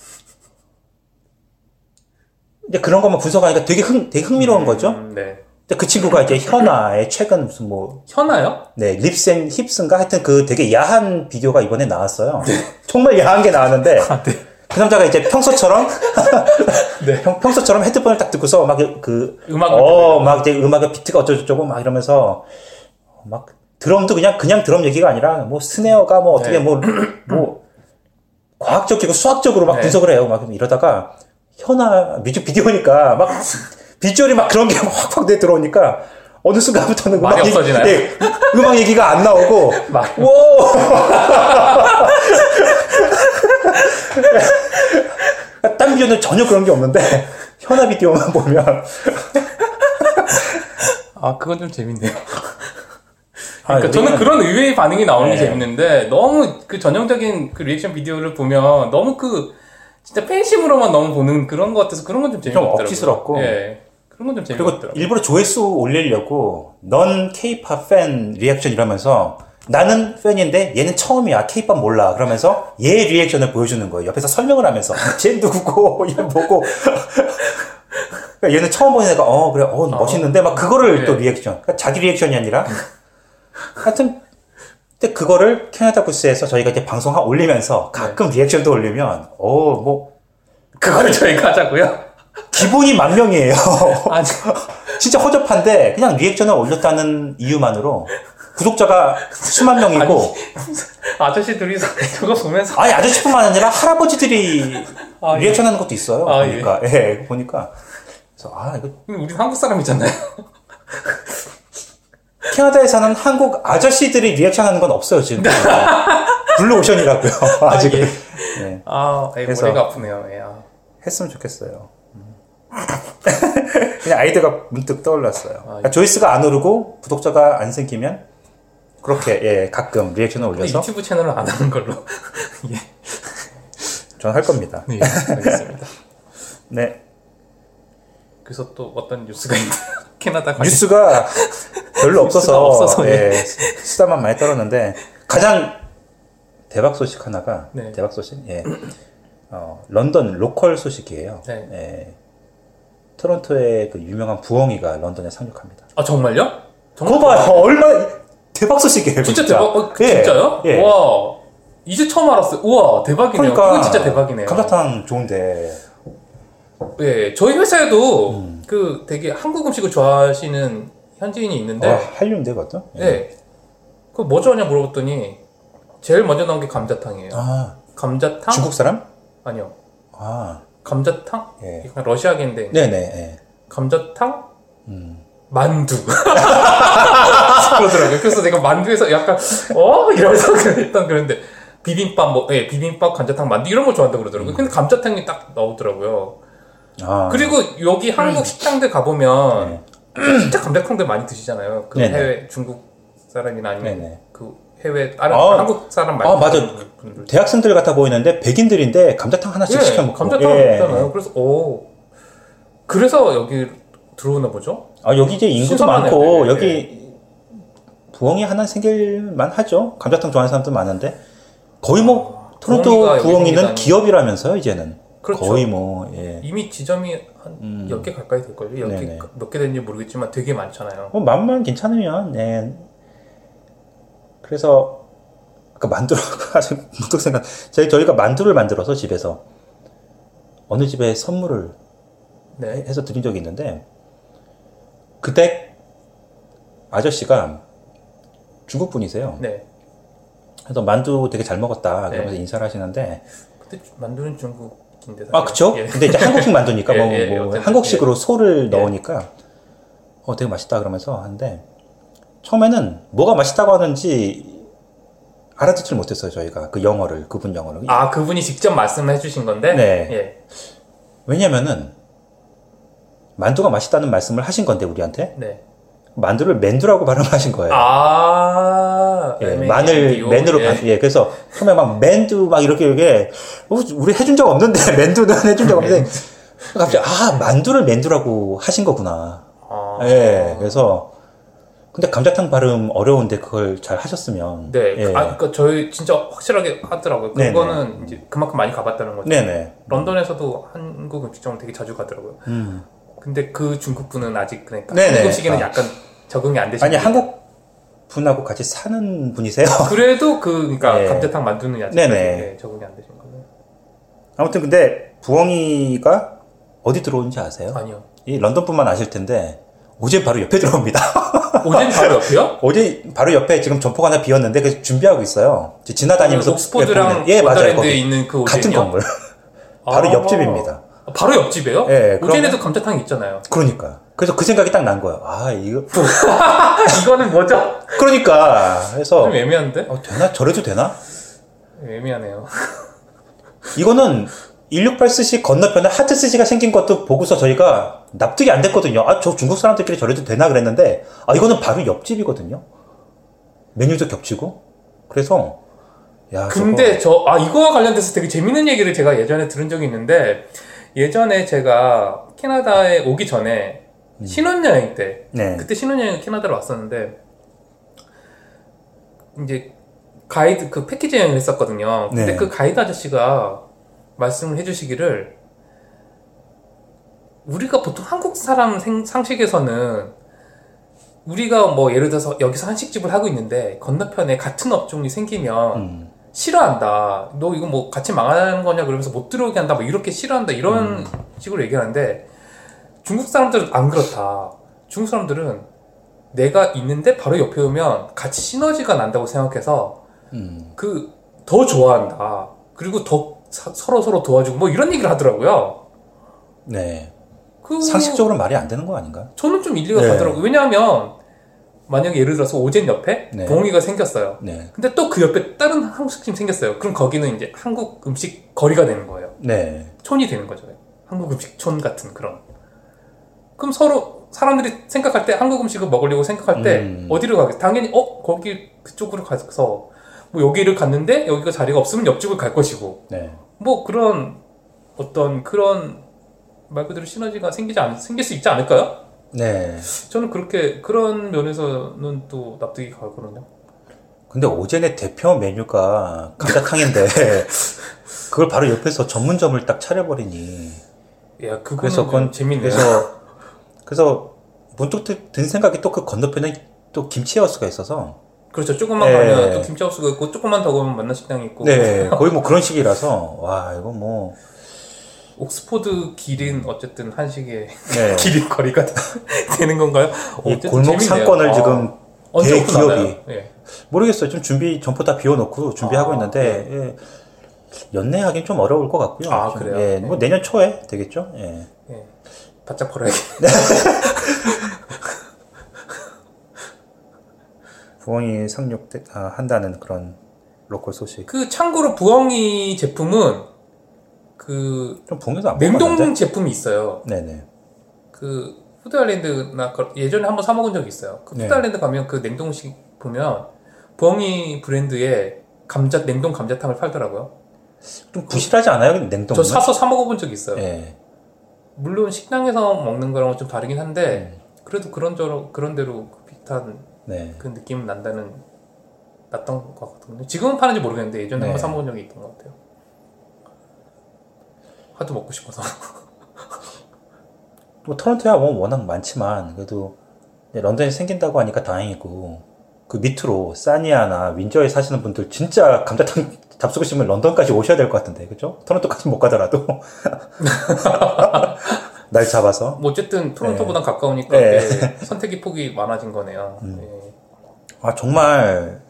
이제 그런 것만 분석하니까 되게 흥 되게 흥미로운 그런- 거죠. 음, 네. 근데 그 친구가 이제 현아의 최근 무슨 뭐 현아요? 네, 립스앤 힙스인가 하여튼 그 되게 야한 비디오가 이번에 나왔어요. 정말 야한 게 나왔는데 아, 네. 그 남자가 이제 평소처럼 [LAUGHS] 네. 평, 평소처럼 헤드폰을 딱 듣고서 막 그 음악을 어, 막 이제 음악의 비트가 어쩌고저쩌고 막 이러면서 막 드럼도 그냥 그냥 드럼 얘기가 아니라 뭐 스네어가 뭐 어떻게 네. 뭐뭐 과학적이고 수학적으로 막 네. 분석을 해요. 막 이러다가 현아 뮤직비디오니까 막 비주얼이 막 그런 게 [LAUGHS] 확확 내 들어오니까 어느 순간부터는 말이 음악 얘기- 없어지나요? 예, 음악 얘기가 안 나오고 말- 오! 딴 비디오는 전혀 그런 게 없는데 현아 비디오만 보면 아, 그건 좀 재밌네요. 아, 그러니까 저는 우리는- 그런 의외의 반응이 나오는 게 네. 재밌는데 너무 그 전형적인 그 리액션 비디오를 보면 너무 그 진짜 팬심으로만 너무 보는 그런 것 같아서 그런 건 좀 재미없더라고요. 억지스럽고. 예. 그런 건좀 그리고 재미없더라고요. 일부러 조회수 올리려고 넌 케이팝 팬 리액션 이러면서 나는 팬인데 얘는 처음이야. 케이팝 몰라. 그러면서 얘 리액션을 보여주는 거예요. 옆에서 설명을 하면서 [LAUGHS] 쟤 누구고 [LAUGHS] 얘 뭐고. 그러니까 얘는 처음 보는 애가 어 그래. 어 멋있는데? 막 그거를 네. 또 리액션. 그러니까 자기 리액션이 아니라. 하여튼 근데 그거를 캐나다 부스에서 저희가 이제 방송 한 올리면서 가끔 리액션도 올리면 어뭐 그거를 저희가 하자고요. 기본이 만 명이에요 [LAUGHS] 아니, 진짜 허접한데 그냥 리액션을 올렸다는 이유만으로 구독자가 수만 명이고 아저씨 둘이서 [LAUGHS] 그거 보면서 아니 아저씨뿐만 아니라 할아버지들이 아, 예. 리액션하는 것도 있어요. 아, 보니까 예. 보니까 그래서 아 이거 우리 한국 사람이잖아요. [LAUGHS] 캐나다에 사는 한국 아저씨들이 리액션하는 건 없어요 지금. 블루 오션이라고요. 아직 예. 예. 아, 예, 그래서- 머리가 아프네요. 예. 아. 했으면 좋겠어요. 음. [LAUGHS] 그냥 아이디어가 문득 떠올랐어요. 아, 그러니까 조회수가 안 오르고 구독자가 안 생기면 그렇게 예 가끔 리액션을 올려서 유튜브 채널을 안 하는 걸로. [LAUGHS] 예. 저는 할 겁니다. 네, 알겠습니다. [LAUGHS] 네. 그래서 또 어떤 뉴스가 있나요? 캐나다 관련- 뉴스가 별로 없어서, 없어서, 예, 수- 수다만 많이 떨었는데 가장 대박 소식 하나가 네. 대박 소식 예. 어, 런던 local 소식이에요. 네. 예. 토론토의 그 유명한 부엉이가 런던에 상륙합니다. 아, 정말요? 그거 봐요. 얼마나 대박 소식이에요. 진짜 대박, 어, 그 예. 진짜요? 예. 와, 이제 처음 알았어요. 우와, 대박이네요. 그러니까 그건 진짜 대박이네요. 감자탕 좋은데 예, 저희 회사에도 음. 그 되게 한국 음식을 좋아하시는 현지인이 있는데, 어, 한류인데 그것도? 예. 그 뭐 좋아하냐 물어봤더니, 제일 먼저 나온 게 감자탕이에요. 아 감자탕? 중국 사람? 아니요. 아 감자탕? 예. 약간 러시아계인데, 네네. 예. 감자탕? 음. 만두. [LAUGHS] 그러더라고요. 그래서 내가 만두에서 약간, 어? 이러면서 [LAUGHS] 했던 그런데, 비빔밥, 뭐, 예, 비빔밥, 감자탕, 만두, 이런 거 좋아한다고 그러더라고요. 근데 감자탕이 딱 나오더라고요. 아 그리고 여기 한국 식당들 가보면, 진짜 감자탕들 많이 드시잖아요. 그 네네. 해외 중국 사람이나 아니면 네네. 그 해외 다른 아. 한국 사람 아, 맞아. 드시는 분들. 대학생들 같아 보이는데 백인들인데 감자탕 하나씩 시켜 먹고 감자탕 예. 먹잖아요. 그래서, 오. 그래서 여기 들어오나 보죠? 아 여기 이제 인구도. 많고 네, 여기 부엉이 하나 생길만 하죠. 감자탕 좋아하는 사람도 많은데 거의 뭐 토론토 부엉이가 여기 부엉이는. 기업이라면서요 이제는 그렇죠. 거의 뭐 예. 이미 지점이 한 음. 10개 가까이 될걸요? 10개, 네네. 몇개 되는지 모르겠지만 되게 많잖아요. 뭐 맛만 괜찮으면 예. 그래서 그 만두라고 [LAUGHS] 아주 문득 생각 저희 저희가 만두를 만들어서 집에서 어느 집에 선물을 네. 해서 드린 적이 있는데 그때 아저씨가 중국 분이세요. 네. 그래서 만두 되게 잘 먹었다 그러면서 네. 인사를 하시는데 근데 만두는 중국인데. 사실. 아 그쵸? 예. 근데 이제 한국식 만두니까 [LAUGHS] 예, 뭐, 예, 뭐 한국식으로 소를 예. 넣으니까 어 되게 맛있다 그러면서 하는데 처음에는 뭐가 맛있다고 하는지 알아듣질 못했어요 저희가 그 영어를 그분 영어를 아, 그분이 직접 말씀해 주신 건데? 네. 예. 왜냐면은 만두가 맛있다는 말씀을 하신 건데 우리한테 네. 만두를 맨두라고 발음하신 거예요. 아, 예, N 마늘 D O. 맨으로 예. 반, 예, 그래서 처음에 막 맨두 막 이렇게 이게 어, 우리 해준 적 없는데 [LAUGHS] 맨두는 해준 적 없는데 갑자기 아 만두를 맨두라고 하신 거구나. 아, 예, 그래서 근데 감자탕 발음 어려운데 그걸 잘 하셨으면 네, 예. 아, 그러니까 저희 진짜 확실하게 하더라고요. 네네. 그거는 이제 그만큼 많이 가봤다는 거죠. 네네. 런던에서도 한국 음식점을 되게 자주 가더라고요. 음. 근데 그 중국 분은 아직 그러니까 네네. 한국 음식에는 아. 약간 적응이 안 되시는 아니. 한국 분하고 같이 사는 분이세요? [LAUGHS] 그래도 그 그러니까 네. 감자탕 만두는 아직 네네. 적응이 안 되신 거예요. 아무튼 근데 부엉이가 어디 들어오는지 아세요? 아니요. 이 런던뿐만 아실 텐데 어제 바로 옆에 들어옵니다. [LAUGHS] 오젠 바로 옆이요? 어제 바로 옆에 지금 점포가 하나 비었는데 그 준비하고 있어요. 지나다니면서 옥스포드랑 예 맞아요 원더랜드에 있는 그 같은 오젠이요? 건물 [LAUGHS] 바로 아. 옆집입니다. 아, 바로 옆집이에요? 예, 오젠에도 감자탕이 있잖아요. 그러니까 그래서 그 생각이 딱 난 거예요. 아 이거 [LAUGHS] 이거는 뭐죠? 그러니까 그래서 좀 애매한데? 어, 되나 저래도 되나? 애매하네요. 이거는 168 스시 건너편에 하트 스시가 생긴 것도 보고서 저희가 납득이 안 됐거든요. 아, 저 중국 사람들끼리 저래도 되나 그랬는데, 아, 이거는 바로 옆집이거든요. 메뉴도 겹치고. 그래서, 야, 근데 저, 아, 이거와 관련돼서 되게 재밌는 얘기를 제가 예전에 들은 적이 있는데, 예전에 제가 캐나다에 오기 전에 신혼여행 때, 저거, 네. 그때 신혼여행 캐나다로 왔었는데, 이제 가이드, 그 패키지 여행을 했었거든요. 근데 네. 그 가이드 아저씨가 말씀을 해주시기를, 우리가 보통 한국 사람 생- 상식에서는 우리가 뭐 예를 들어서 여기서 한식집을 하고 있는데 건너편에 같은 업종이 생기면 음, 싫어한다. 너 이거 뭐 같이 망하는 거냐 그러면서 못 들어오게 한다. 뭐 이렇게 싫어한다. 이런 식으로 얘기하는데 중국 사람들은 안 그렇다. 중국 사람들은 내가 있는데 바로 옆에 오면 같이 시너지가 난다고 생각해서 음. 그더 좋아한다. 그리고 더 사- 서로 서로 도와주고 뭐 이런 얘기를 하더라고요. 네. 그 상식적으로 말이 안 되는 거 아닌가? 저는 좀 일리가 네. 가더라고요. 왜냐하면 만약에 예를 들어서 오젠 옆에 네. 봉이가 생겼어요. 네. 근데 또 그 옆에 다른 한국집 생겼어요. 그럼 거기는 이제 한국 음식 거리가 되는 거예요. 네. 촌이 되는 거죠. 한국 음식 촌 같은 그런. 그럼 서로 사람들이 생각할 때 한국 음식을 먹으려고 생각할 때 음. 어디로 가겠어? 당연히 어 거기 그쪽으로 가서 뭐 여기를 갔는데 여기가 자리가 없으면 옆집을 갈 것이고 네. 뭐 그런 어떤 그런 말 그대로 시너지가 생기지 않 생길 수 있지 않을까요? 네. 저는 그렇게 그런 면에서는 또 납득이 가거든요. 근데 오젠의 대표 메뉴가 감자탕인데, [LAUGHS] 그걸 바로 옆에서 전문점을 딱 차려버리니. 야, 그거는 그래서 그건 좀 재밌네요. 그래서 그래서 문득 드- 든 생각이 또 그 건너편에 또 김치하우스가 있어서 그렇죠. 조금만 네. 가면 또 김치하우스가 있고 조금만 더 가면 만난 식당이 있고 네 거의 뭐 그런 식이라서 와 이거 뭐 옥스포드 길인 어쨌든 한식의 네. [LAUGHS] 길인 거리가 [LAUGHS] 되는 건가요? 골목. 상권을 아, 지금 대기업이? 예. 모르겠어요 좀 준비 점포 다 비워놓고 준비하고 아, 있는데 예. 연내하긴 좀 어려울 것 같고요. 아, 좀, 그래요? 예, 뭐 내년 초에 되겠죠. 예. 예. 바짝 벌어야겠 [LAUGHS] 부엉이 상륙 아, 한다는 그런 local 소식. 그 참고로 부엉이 제품은 그좀 부엉이도 안 냉동 먹었는데. 제품이 있어요. 네네. 그 푸드아일랜드나 그- 예전에 한번 사 먹은 적이 있어요. 그 네. 푸드아일랜드 가면 그 냉동식 보면 부엉이 브랜드의 감자 냉동 감자탕을 팔더라고요. 좀 부실하지 않아요? 냉동은? 저 사서 사 먹어본 적이 있어요. 예. 물론 식당에서 먹는 거랑은 좀 다르긴 한데 음. 그래도 그런 저런 그런 대로 그 비슷한 네. 그 느낌 난다는 났던 것 같거든요. 지금은 파는지 모르겠는데 예전에 네. 한번 사 먹은 적이 있던 것 같아요. 하도 먹고 싶어서. [LAUGHS] 뭐 토론토야 뭐 워낙 많지만 그래도 런던에 생긴다고 하니까 다행이고 그 밑으로 사니아나 윈저에 사시는 분들 진짜 감자탕 [LAUGHS] 잡수고 싶으면 런던까지 오셔야 될 것 같은데 그죠? 토론토까지 못 가더라도 [LAUGHS] 날 잡아서 뭐 어쨌든 토론토보단 가까우니까 네. 예, 선택의 폭이 많아진 거네요. 예. 아 정말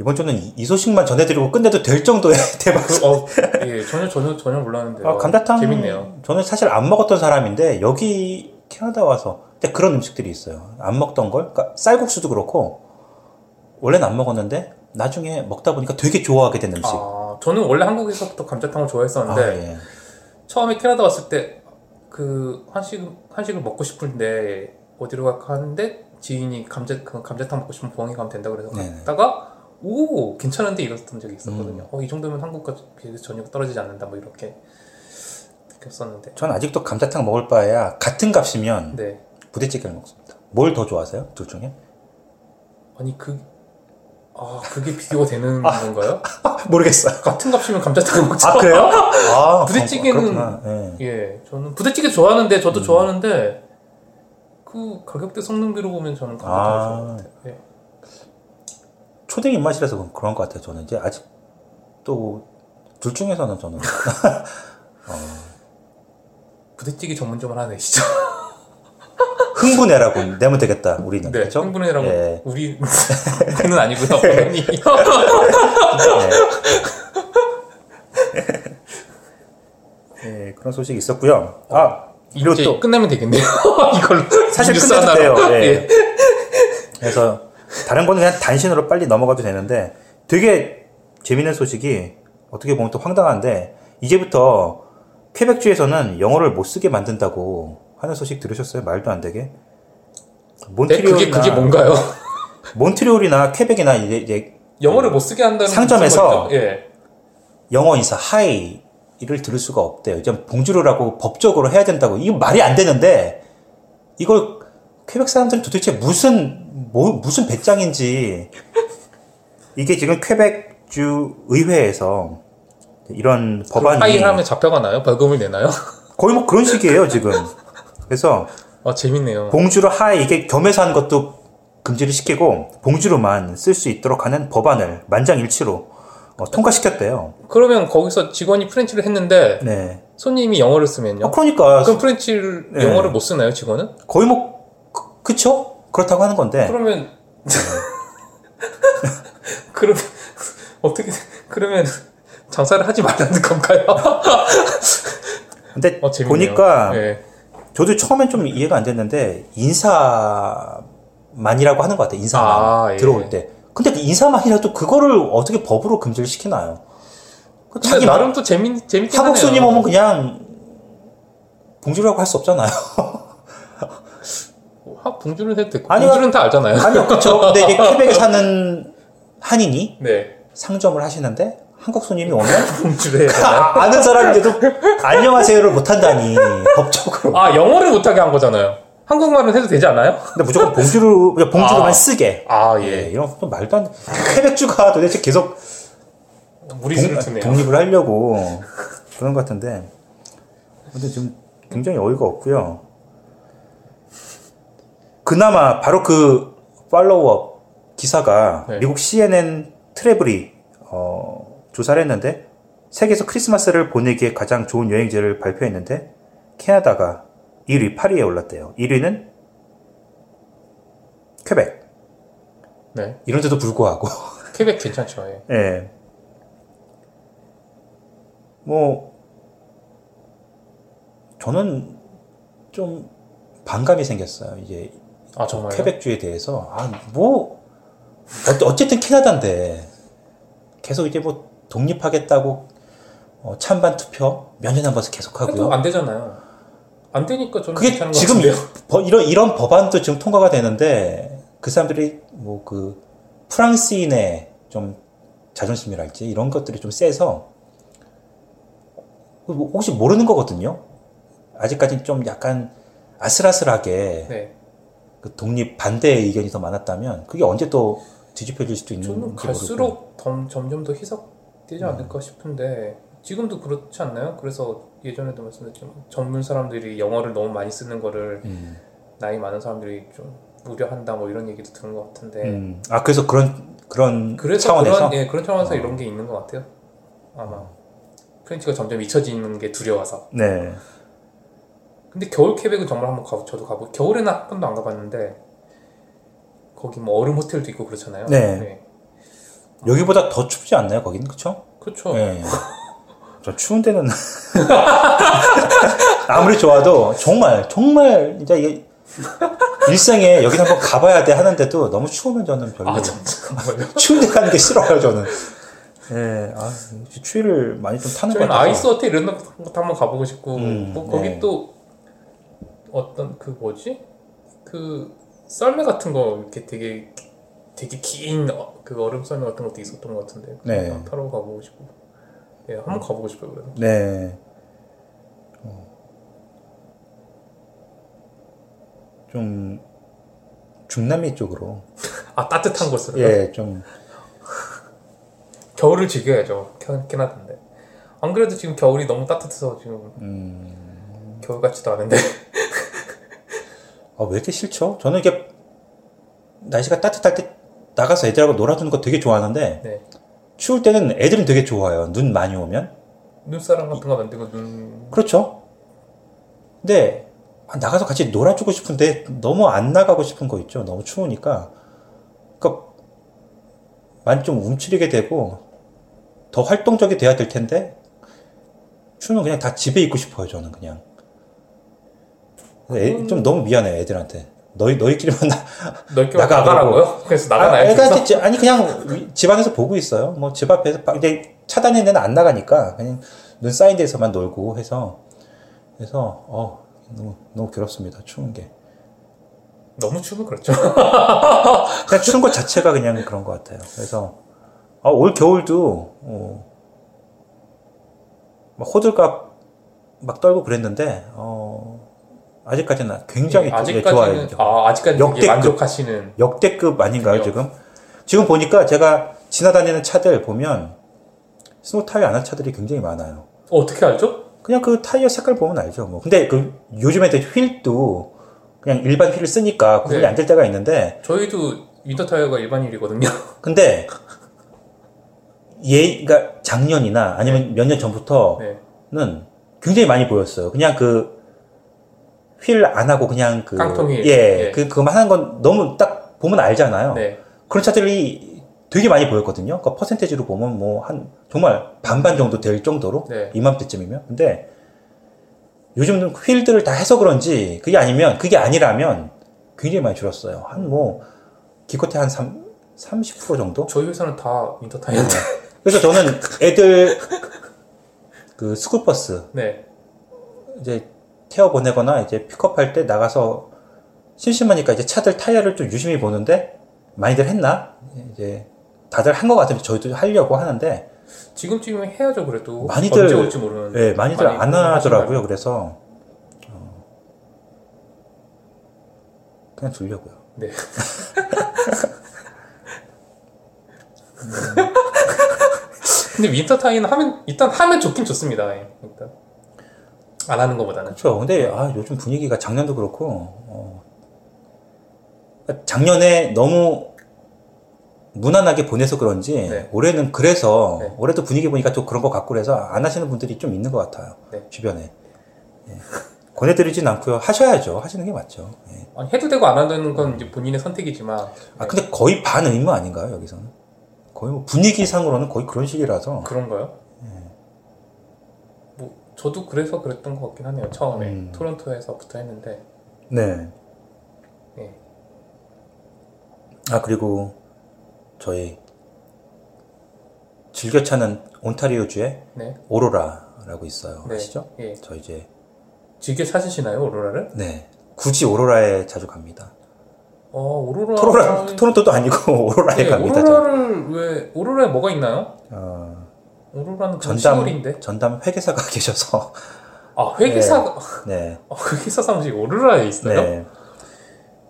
이번 주는 이, 이 소식만 전해드리고 끝내도 될 정도의 [LAUGHS] 대박 그, 어, 예, 전혀 전혀 전혀 몰랐는데요. 아, 감자탕 재밌네요. 저는 사실 안 먹었던 사람인데 여기 캐나다 와서 근데 그런 음식들이 있어요. 안 먹던 걸 그러니까 쌀국수도 그렇고 원래는 안 먹었는데 나중에 먹다 보니까 되게 좋아하게 된 음식. 아, 저는 원래 한국에서부터 감자탕을 좋아했었는데 아, 예. 처음에 캐나다 왔을 때 그 한식 한식을 먹고 싶은데 어디로 갈까 하는데 지인이 감자 그 감자탕 먹고 싶으면 포항에 가면 된다 그래서 네네. 갔다가 오 괜찮은데 이랬던 적이 있었거든요. 어이 정도면 한국과 비해서 전혀 떨어지지 않는다 뭐 이렇게 느꼈었는데. 전 아직도 감자탕 먹을 바에야 같은 값이면 네. 부대찌개를 먹습니다. 뭘 더 좋아하세요? 둘 중에? 아니 그 아, 그게 비교가 되는 [LAUGHS] 건가요? [LAUGHS] 모르겠어요. 같은 값이면 감자탕 먹죠. 아 그래요? 아 [LAUGHS] 부대찌개는- 그렇구나. 예. 예, 저는 부대찌개 좋아하는데 저도 좋아하는데 그 가격대 성능비로 보면 저는 감자탕을 아. 좋아하는 것 같아요. 예. 초딩 입맛이라서 그런- 그런 것 같아요. 저는 이제 아직 또둘 중에서는 저는 [LAUGHS] 부대찌개 전문점을 하나 내시죠. [LAUGHS] 흥분해라고 내면 되겠다. 우리는 네, 그렇죠? 흥분해라고 예. 우리 [LAUGHS] 우리는 아니고요. 본인이. 예, 그런 소식이 있었고요. 아 또 끝내면 되겠네요. [LAUGHS] 이걸로 사실 끝내도. 돼요. 예. 예. 그래서 다른 거는 그냥 단신으로 빨리 넘어가도 되는데 되게 재밌는 소식이 어떻게 보면 또 황당한데 이제부터 퀘벡주에서는 영어를 못 쓰게 만든다고 하는 소식 들으셨어요? 말도 안 되게. 네, 몬트리올이나 그게 그게 뭔가요? [LAUGHS] 몬트리올이나 퀘벡이나 이제, 이제 영어를 못 쓰게 한다는 상점에서? 예. 영어 인사 Hi 를 들을 수가 없대요. 이제 Bonjour라고 법적으로 해야 된다고. 이거 말이 안 되는데 이걸 퀘벡 사람들은 도대체 무슨 뭐, 무슨 배짱인지 이게 지금 퀘벡주 의회에서 이런 법안이 파일 하면 잡혀가나요? 벌금을 내나요? [LAUGHS] 거의 뭐 그런 식이에요 지금. 그래서 아 재밌네요. Bonjour Hi 이게 겸해서 하는 것도 금지를 시키고 Bonjour만 쓸 수 있도록 하는 법안을 만장일치로 어, 통과시켰대요. 그러면 거기서 직원이 French를 했는데 네. 손님이 영어를 쓰면요? 어, 그러니까 그럼 French를 네. 영어를 못 쓰나요 직원은? 거의 뭐 그, 그쵸? 그렇다고 하는 건데 그러면 [LAUGHS] 그러면 어떻게 그러면 장사를 하지 말라는 건가요? [LAUGHS] 근데 어. 보니까 예. 저도 처음엔 좀 이해가 안 됐는데 인사만이라고 하는 것 같아요. 인사만 아, 예. 들어올 때. 근데 그 인사만이라도 그거를 어떻게 법으로 금지를 시키나요? 자기 나름 또 재밌 재밌긴 하네요. 손님 오면 그냥 봉주라고 할 수 없잖아요. 하 봉주는 해도 되고 아니요. 봉주는 다 알잖아요. 아니요, 그쵸. 근데 이게 [LAUGHS] 퀘벡에 사는 한인이 네. 상점을 하시는데 한국 손님이 오면 [LAUGHS] 봉주를? 아, 아는 사람인데도 안녕하세요를 못한다니 법적으로. 아 영어를 못하게 한 거잖아요. 한국말은 해도 되지 않아요? 근데 무조건 봉주로 봉주로만 아. 쓰게. 아 예, 예. 이런 또 말도 안 돼. 퀘벡주가 도대체 계속 무리수를 독, 두네요. 독립을 하려고 그런 것 같은데. 근데 지금 굉장히 어이가 없고요. 그나마 바로 그 팔로우업 기사가 네. 미국 CNN 트래블이 어, 조사를 했는데 세계에서 크리스마스를 보내기에 가장 좋은 여행지를 발표했는데 캐나다가 1위 8위에 올랐대요. 1위는 퀘벡. 네. 이런데도 불구하고 [LAUGHS] 퀘벡 괜찮죠. 예. 예. 뭐, 저는 좀 반감이 생겼어요. 이제 아 정말요? 퀘벡주에 대해서. 아, 뭐, 어, 어쨌든 캐나다인데, 계속 이제 뭐 독립하겠다고 어, 찬반 투표 몇 년에 한 번씩 계속 하고요. 안 되잖아요. 안 되니까 저는 그게 지금. 버- 이런, 이런 법안도 지금 통과가 되는데, 그 사람들이 뭐 그 프랑스인의 좀 자존심이랄지 이런 것들이 좀 세서 뭐 혹시 모르는 거거든요. 아직까지 좀 약간 아슬아슬하게 네. 그 독립 반대 의견이 더 많았다면 그게 언제 또 뒤집혀질 수도 있는지 저는. 갈수록 점, 점점 더 희석되지 않을까 싶은데 지금도 그렇지 않나요? 그래서 예전에도 말씀드렸지만 젊은 사람들이 영어를 너무 많이 쓰는 거를 음. 나이 많은 사람들이 좀 우려한다 뭐 이런 얘기도 들은 것 같은데 음. 아 그래서 그런 그런 그래서 차원에서 그런 예 그런 차원에서 어. 이런 게 있는 것 같아요. 아마 프렌치가 점점 잊혀지는 게 두려워서. 네. 근데 겨울 퀘벡은 정말 한번 가 저도 가보 겨울에는 한 번도 안 가봤는데 거기 뭐 얼음 호텔도 있고 그렇잖아요. 네. 여기보다 더 춥지 않나요? 거기는 그쵸? 그렇죠. 네. [LAUGHS] 저 추운 데는 [LAUGHS] 아무리 좋아도 정말 정말 진짜 이게 일생에 여기 한번 가봐야 돼 하는데도 너무 추우면 저는 별로 아 잠깐만요. [LAUGHS] 추운 데 가는 게 싫어요 저는. 예, 아 추위를 많이 좀 타는 것 같아서. 아이스 호텔 이런 것도 한번 가보고 싶고 음, 뭐 거기 네. 또 어떤 그 뭐지 그 썰매 같은 거 이렇게 되게 되게 긴 그 얼음 썰매 같은 것도 있었던 것 같은데 네. 타러 가보고 싶고 예 한번 가보고 싶어요 그래도 네. 어. 좀 중남미 쪽으로. 아 따뜻한 곳으로 예, 좀. 겨울을 즐겨야죠 캐- 캐나다인데. 안 그래도 지금 겨울이 너무 따뜻해서 지금 음, 겨울 같지도 않은데. 아, 왜 이렇게 싫죠? 저는 이게 날씨가 따뜻할 때 나가서 애들하고 놀아주는 거 되게 좋아하는데 네 추울 때는 애들은 되게 좋아요. 눈 많이 오면. 눈사람 같은 거 만들고 눈 그렇죠. 근데 아, 나가서 같이 놀아주고 싶은데 너무 안 나가고 싶은 거 있죠. 너무 추우니까. 그러니까 많이 좀 움츠리게 되고 더 활동적이 돼야 될 텐데 추우면 그냥 다 집에 있고 싶어요. 저는 그냥. 애- 좀 너무 미안해 애들한테. 너희 너희끼리만 나, 나가, 나가라고요? 그래서 아, 나가나요? 그래서? 지- 아니 그냥 위- 집안에서 보고 있어요. 뭐 집 앞에서 바- 이제 차 다니는 데는 안 나가니까 그냥 눈 쌓인 데서만 놀고 해서 그래서 어 너무 너무 괴롭습니다. 추운 게 너무 추우면 그렇죠 [LAUGHS] 그냥 추운 것 자체가 그냥 그런 것 같아요. 그래서 아, 올 겨울도 어, 막 호들갑 막 떨고 그랬는데 어, 아직까지는 굉장히 예, 예, 좋아요. 아직까지는 아 아직까지 역대급. 만족하시는 역대급 아닌가요? 지금? 지금 보니까 제가 지나다니는 차들 보면 스노우 타이어 안 한 차들이 굉장히 많아요. 어, 어떻게 알죠? 그냥 그 타이어 색깔 보면 알죠. 뭐. 근데 그 요즘에 또 휠도 그냥 일반 휠을 쓰니까 구분이 네. 안될 때가 있는데 저희도 winter tire가 일반 휠이거든요. [LAUGHS] 근데 얘, 그러니까 작년이나 아니면 몇년 전부터는 네. 굉장히 많이 보였어요. 그냥 그 휠안 하고 그냥 그 깡통 휠. 예, 예. 그 그만 하는 건 너무 딱 보면 알잖아요. 네. 그런 차들이 되게 많이 보였거든요. 그 퍼센테이지로 보면 뭐 한 정말 반반 정도 될 정도로 네. 이맘때쯤이면. 근데 요즘은 휠들을 다 해서 그런지 그게 아니면 그게 아니라면 굉장히 많이 줄었어요. 한 뭐 기껏해 한 3, 30% 정도? 저희 회사는 다 윈터 타이어인데. 그래서 저는 애들 [LAUGHS] 그 스쿨버스 네. 이제 태워 보내거나 이제 픽업할 때 나가서 심심하니까 이제 차들 타이어를 좀 유심히 보는데 많이들 했나? 이제 다들 한 것 같으면 저희도 하려고 하는데 지금쯤이면 해야죠, 그래도. 많이들- 언제 올지 모르는. 예, 많이들 많이 안 하더라고요. 그래서 어, 그냥 두려고요. 네. [LAUGHS] [LAUGHS] 근데 윈터 타이어는 하면, 일단 하면 좋긴 좋습니다. 예, 일단. 안 하는 것보다는. 그렇죠. 근데 아, 요즘 분위기가 작년도 그렇고 어, 작년에 너무 무난하게 보내서 그런지 네. 올해는 그래서 네. 올해도 분위기 보니까 또 그런 것 같고 그래서 안 하시는 분들이 좀 있는 것 같아요. 네. 주변에. 예. 권해드리진 않고요. 하셔야죠. 하시는 게 맞죠. 예. 아니, 해도 되고 안 하는 건 이제 본인의 선택이지만. 아 근데 거의 반 의무 아닌가요 여기서는? 거의 뭐 분위기상으로는 거의 그런 식이라서 그런가요? 네. 뭐 저도 그래서 그랬던 것 같긴 하네요. 처음에 음. 토론토에서부터 했는데 네. 예. 아 그리고 저희 즐겨 차는 온타리오주에 네. 오로라라고 있어요. 네. 아시죠? 예. 저 이제 즐겨 찾으시나요, 오로라를? 네 굳이 오로라에 자주 갑니다. 어, 오로라. 토로라 토론토도 아니고 [LAUGHS] 오로라에 네, 갑니다. 저. 오로라를 왜 오로라에 뭐가 있나요? 어, 오로라는 전담 식물인데. 전담 회계사가 [LAUGHS] 계셔서 아 회계사 네 아, 회계사 사무실 오로라에 있어요? 네.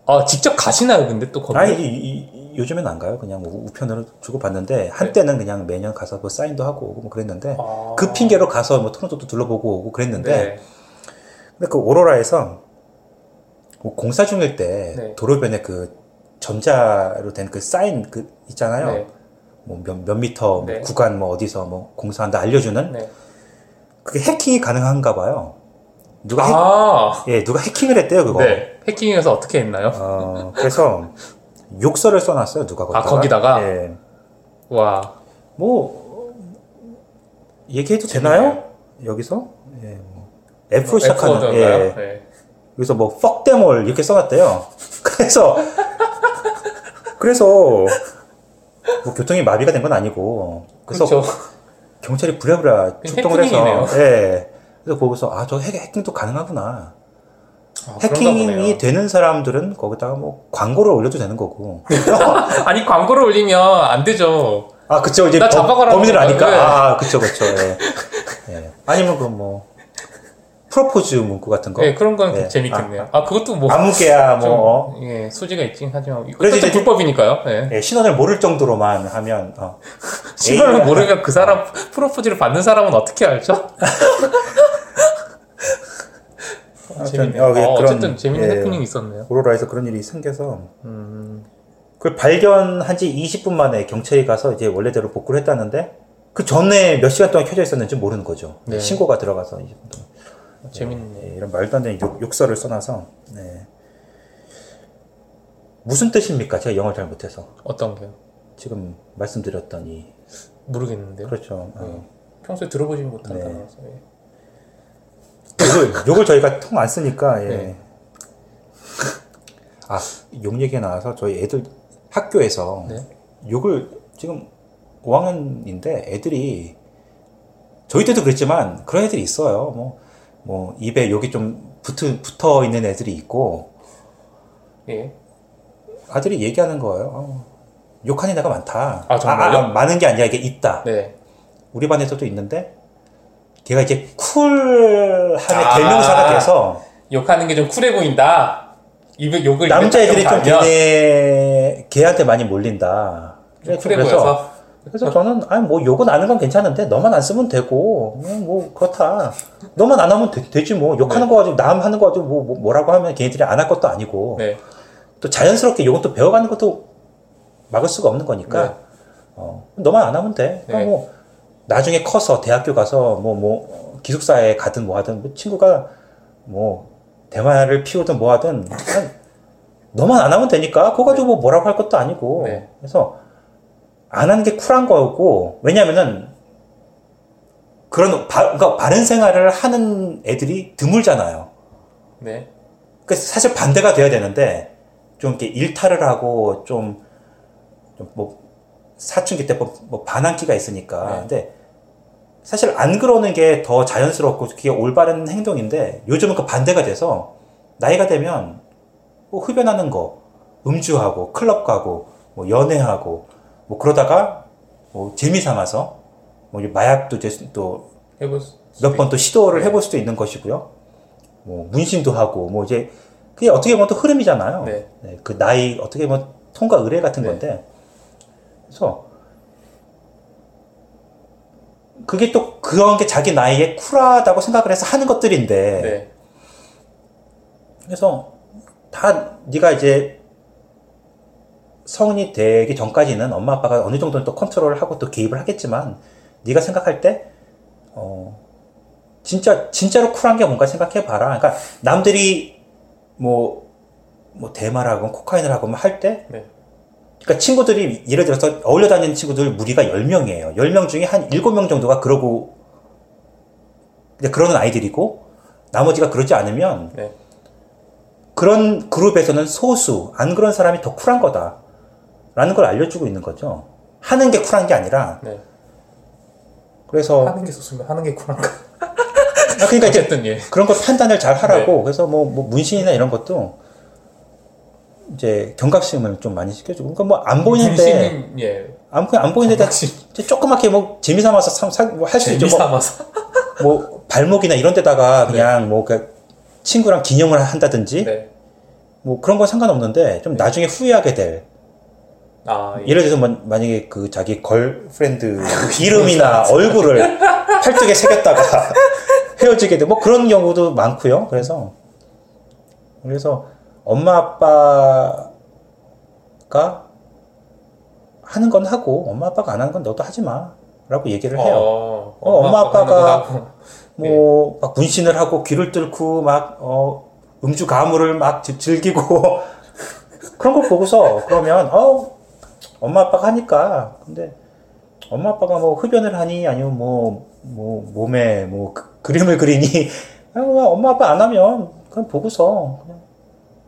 아 직접 가시나요, 근데 또 거기? 아니 이, 이- 이- 요즘엔 안 가요. 그냥 뭐 우편으로 주고 받는데 한때는 그냥 매년 가서 뭐 사인도 하고 오고 뭐 그랬는데 네. 아. 그 핑계로 가서 뭐 토론토도 둘러보고 오고 그랬는데 네. 근데 그 오로라에서 뭐 공사 중일 때 네. 도로변에 그 전자로 된 그 사인 그 있잖아요. 네. 뭐몇 몇 미터 뭐 네. 구간 뭐 어디서 뭐 공사한다 알려주는 네. 그게 해킹이 가능한가 봐요. 누가 해, 아. 예 누가 해킹을 했대요 그거. 네. 해킹해서 어떻게 했나요? 어 그래서 욕설을 써놨어요 누가 아, 거기다가? 예. 와. 뭐 얘기해도 되나요? 여기서 예. 뭐. F로 시작하는 F 예. 네. 여기서 뭐 fuck them all 이렇게 써놨대요. 그래서 그래서 뭐 교통이 마비가 된 건 아니고 그래서 그렇죠. 경찰이 부랴부랴 [LAUGHS] 출동을 해서. 예. 그래서 보고서 아 저 해킹도 가능하구나. 아, 해킹이. 되는 사람들은 거기다가 뭐 광고를 올려도 되는 거고. [LAUGHS] 아니 광고를 올리면 안 되죠. 아, 그쵸. 이제 나 범- 범인을? 아니까. 네. 아, 그쵸, 그쵸. 예. 예. 아니면 그 뭐, 프로포즈 문구 같은 거. 네, 그런 건 네. 재밌겠네요. 아, 그것도 뭐 아무개야, 좀, 뭐, 어, 예, 소지가 있긴 하지만 그래서 이제- 불법이니까요. 예. 예, 신원을 모를 정도로만 하면, 어. [LAUGHS] 신원을 모르면 그 사람 프로포즈를 받는 사람은 어떻게 알죠? [LAUGHS] 재밌네요. 어, 예, 어, 그런, 어쨌든 재밌는 예. 해프닝이 있었네요. 오로라에서 그런 일이 생겨서, 음, 그걸 발견한 지 20분 만에 경찰이 가서 이제 원래대로 복구를 했다는데, 그 전에 몇 시간 동안 켜져 있었는지 모르는 거죠. 네. 신고가 들어가서 20분 동안. 재밌네. 예, 이런 말도 안 되는 욕, 욕설을 써놔서, 네. 무슨 뜻입니까? 제가 영어를 잘 못해서. 어떤 게요? 지금 말씀드렸던 이, 모르겠는데요. 그렇죠. 어. 네. 평소에 들어보지 못한 네. 단어라서. 예. 욕을, 욕을 저희가 통 안 쓰니까, 예. 네. [LAUGHS] 아, 욕 얘기가 나와서 저희 애들 학교에서 네. 욕을 지금 5학년인데 애들이 저희 때도 그랬지만 그런 애들이 있어요. 뭐, 뭐, 입에 욕이 좀 붙어, 붙어 있는 애들이 있고 예. 아들이 얘기하는 거예요. 어, 욕하는 애가 많다. 아, 정말요? 아, 많은 게 아니라 이게 있다. 네. 우리 반에서도 있는데 걔가 이제 쿨함의 아. 대명사가 돼서 욕하는 게 좀 쿨해 보인다. 입에 욕을 남자애들이 좀 걔네 걔한테 많이 몰린다. 좀 그래서 쿨해 보여서. 그래서 저는 아니 뭐 욕은 아는 건 괜찮은데 너만 안 쓰면 되고 뭐 그렇다. 너만 안 하면 되, 지뭐 욕하는 네. 거 가지고 남 하는 거 가지고 뭐, 뭐 뭐 라고 하면 걔네들이 안 할 것도 아니고 네. 또 자연스럽게 욕은 또 배워가는 것도 막을 수가 없는 거니까 네. 어, 너만 안 하면 돼. 그러니까 네. 뭐 나중에 커서 대학교 가서 뭐뭐 기숙사에 가든 뭐 하든 뭐 친구가 뭐 대화를 피우든 뭐 하든 그냥 너만 안 하면 되니까 그거 가지고 뭐 뭐라고 할 것도 아니고 네. 그래서 안 하는 게 쿨한 거고 왜냐면은 그런 바, 그러니까 바른 생활을 하는 애들이 드물잖아요. 네. 그 사실 반대가 돼야 되는데 좀 이렇게 일탈을 하고 좀 뭐 사춘기 때 뭐 반항기가 있으니까 네. 근데 사실 안 그러는 게 더 자연스럽고 그게 올바른 행동인데 요즘은 그 반대가 돼서 나이가 되면 뭐 흡연하는 거 음주하고 클럽 가고 뭐 연애하고 뭐 그러다가 뭐 재미 삼아서 뭐 이제 마약도 이제 또 해볼 수. 몇번또 시도를 네. 해볼 수도 있는 것이고요. 뭐 문신도 하고 뭐 이제 그게 어떻게 보면 또 흐름이잖아요. 네. 네, 그 나이 어떻게 보면 통과 의례 같은 네. 건데 그래서 그게 또 그런 게 자기 나이에 쿨하다고 생각을 해서 하는 것들인데 네. 그래서 다 네가 이제 성인이 되기 전까지는 엄마 아빠가 어느 정도는 또 컨트롤을 하고 또 개입을 하겠지만 네가 생각할 때 어, 진짜 진짜로 쿨한 게 뭔가 생각해 봐라. 그러니까 남들이 뭐, 뭐 대마를 하고 코카인을 하고 할때 네. 그러니까 친구들이 예를 들어서 어울려 다니는 친구들 무리가 10명이에요. 10명 중에 한 7명 정도가 그러고 이제 그러는 아이들이고 나머지가 그러지 않으면 네. 그런 그룹에서는 소수 안 그런 사람이 더 쿨한 거다. 라는 걸 알려주고 있는 거죠. 하는 게 쿨한 게 아니라 네. 그래서 하는 게 좋으면 하는 게 쿨한가. 아, 그러니까 이제 예. 그런 거 판단을 잘 하라고 네. 그래서 뭐, 뭐 문신이나 이런 것도 이제 경각심을 좀 많이 시켜주고 그러니까 뭐 안 보이는데 예. 안, 안 보이는데. 이제 조그맣게 뭐 재미 삼아서 삼, 사, 뭐할수 있죠. 재미 뭐, 삼아서. 뭐 발목이나 이런 데다가 그냥 뭐그 친구랑 기념을 한다든지 네. 뭐 그런 건 상관없는데 좀 나중에 후회하게 될 아, 예. 예를 들어서 만- 만약에 그 자기 걸프렌드 이름이나 얼굴을 팔뚝에 새겼다가 [LAUGHS] 헤어지게 돼. 뭐 그런 경우도 많고요. 그래서 그래서 엄마 아빠가 하는 건 하고 엄마 아빠가 안 하는 건 너도 하지 마라고 얘기를 해요. 어, 어, 엄마 아빠가 하는 거뭐막 문신을 하고 귀를 뚫고 막 어, 음주 가물을 막 지- 즐기고 [LAUGHS] 그런 걸 보고서 그러면 어 엄마 아빠가 하니까 근데 엄마 아빠가 뭐 흡연을 하니 아니면 뭐뭐 몸에 뭐 그, 그림을 그리니 [LAUGHS] 아, 뭐 엄마 아빠 안 하면 그냥 보고서 그냥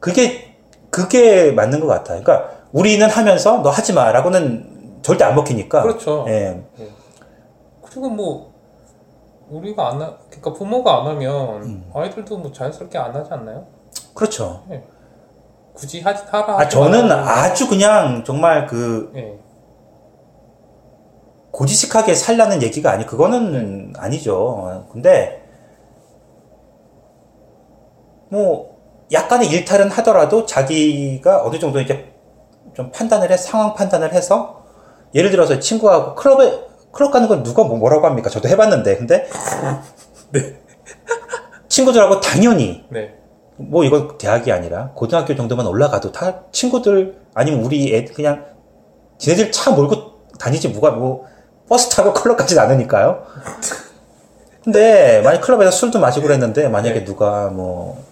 그게 그게 맞는 것 같아요. 그러니까 우리는 하면서 너 하지 마라고는 절대 안 먹히니까. 그렇죠. 예. 그리고 뭐 우리가 안 하, 그러니까 부모가 안 하면 음. 아이들도 뭐 자연스럽게 안 하지 않나요? 그렇죠. 굳이 하, 하라. 아, 저는. 아주 그냥 정말 그 예. 고지식하게 살라는 얘기가 아니, 그거는 아니죠. 근데, 뭐, 약간의 일탈은 하더라도 자기가 어느 정도 이제 좀 판단을 해, 상황 판단을 해서, 예를 들어서 친구하고 클럽에, 클럽 가는 건 누가 뭐- 뭐라고 합니까? 저도 해봤는데. 근데, 친구들하고 당연히, 네. 뭐 이건 대학이 아니라 고등학교 정도만 올라가도 다 친구들 아니면 우리 애 그냥 지네들 차 몰고 다니지 뭐가 뭐 버스 타고 클럽 가진 않으니까요. [LAUGHS] 근데 만약 클럽에서 술도 마시고 그랬는데 만약에 네. 누가 뭐,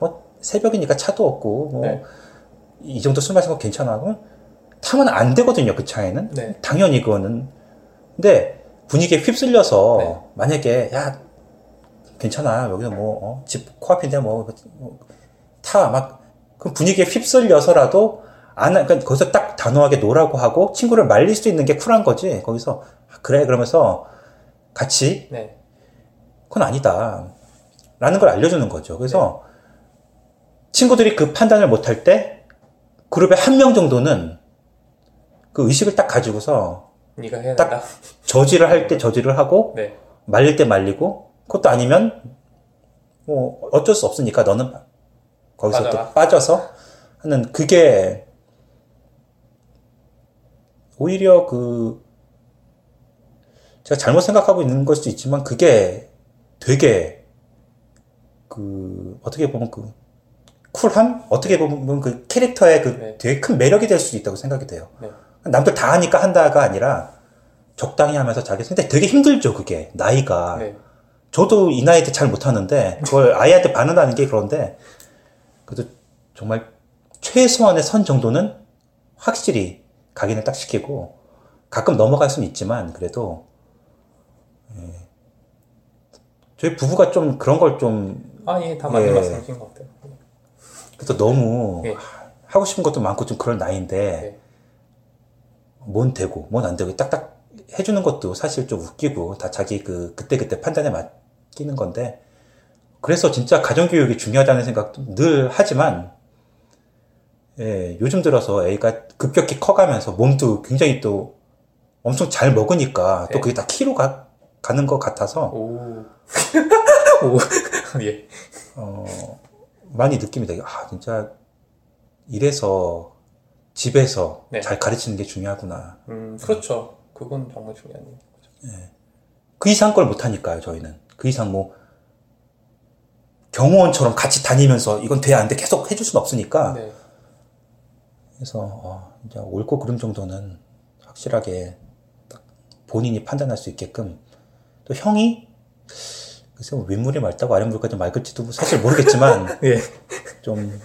뭐 새벽이니까 차도 없고 뭐이 네. 정도 술 마신 거 괜찮아 그러면 타면 안 되거든요 그 차에는 네. 당연히 그거는 근데 분위기에 휩쓸려서 네. 만약에 야 괜찮아. 여기서 뭐집 코앞인데 뭐 타 막 그 분위기에 휩쓸려서라도 안 그러니까 거기서 딱 단호하게 no라고 하고 친구를 말릴 수 있는 게 쿨한 거지. 거기서 아, 그래 그러면서 같이? 네. 그건 아니다. 라는 걸 알려주는 거죠. 그래서 친구들이 그 판단을 못할 때 그룹에 한명 정도는 그 의식을 딱 가지고서 네가 해야 딱- 된다. 저지를 할 때 저지를 하고 네. 말릴 때 말리고 그것도 아니면 뭐 어쩔 수 없으니까 너는 거기서. 또 빠져서 하는 그게 오히려 그 제가 잘못 생각하고 있는 걸 수도 있지만 그게 되게 그 어떻게 보면 그 쿨함 어떻게 보면 그 캐릭터의 그 네. 되게 큰 매력이 될 수도 있다고 생각이 돼요. 네. 남들 다 하니까 한다가 아니라 적당히 하면서 자기 근데 되게 힘들죠 그게 나이가 네. 저도 이 나이 때잘 못하는데 그걸 아이한테 반응하는 게 그런데 그래도 정말 최소한의 선 정도는 확실히 각인을 딱 시키고 가끔 넘어갈 수는 있지만 그래도 예. 저희 부부가 좀 그런 걸좀 아, 예, 다 맞는 예. 말씀이신 것 같아요. 그래서 너무 예. 하고 싶은 것도 많고 좀 그런 나이인데 네. 뭔 되고 뭔 안 되고 딱딱 해주는 것도 사실 좀 웃기고 다 자기 그 그때 그때 판단에 맡기는 건데 그래서 진짜 가정교육이 중요하다는 생각도 늘 하지만 예, 요즘 들어서 애가 급격히 커가면서 몸도 굉장히 또 엄청 잘 먹으니까 또 네. 그게 다 키로 가, 가는 것 같아서 오. [LAUGHS] 오. [LAUGHS] 예. 어, 많이 느낌이 되게, 아, 진짜, 이래서, 집에서 네. 잘 가르치는 게 중요하구나. 음, 그렇죠. 그건 정말 중요한 거죠. 그 이상 걸 못하니까요, 저희는. 그 이상 뭐, 경호원처럼 같이 다니면서 이건 돼, 안 돼, 계속 해줄 수는 없으니까. 네. 그래서, 어, 이제 옳고 그름 정도는 확실하게 딱 본인이 판단할 수 있게끔. 또 형이, 글쎄, 뭐 윗물이 맑다고 아랫물까지 맑을지도 사실 모르겠지만, [LAUGHS] 예. 좀,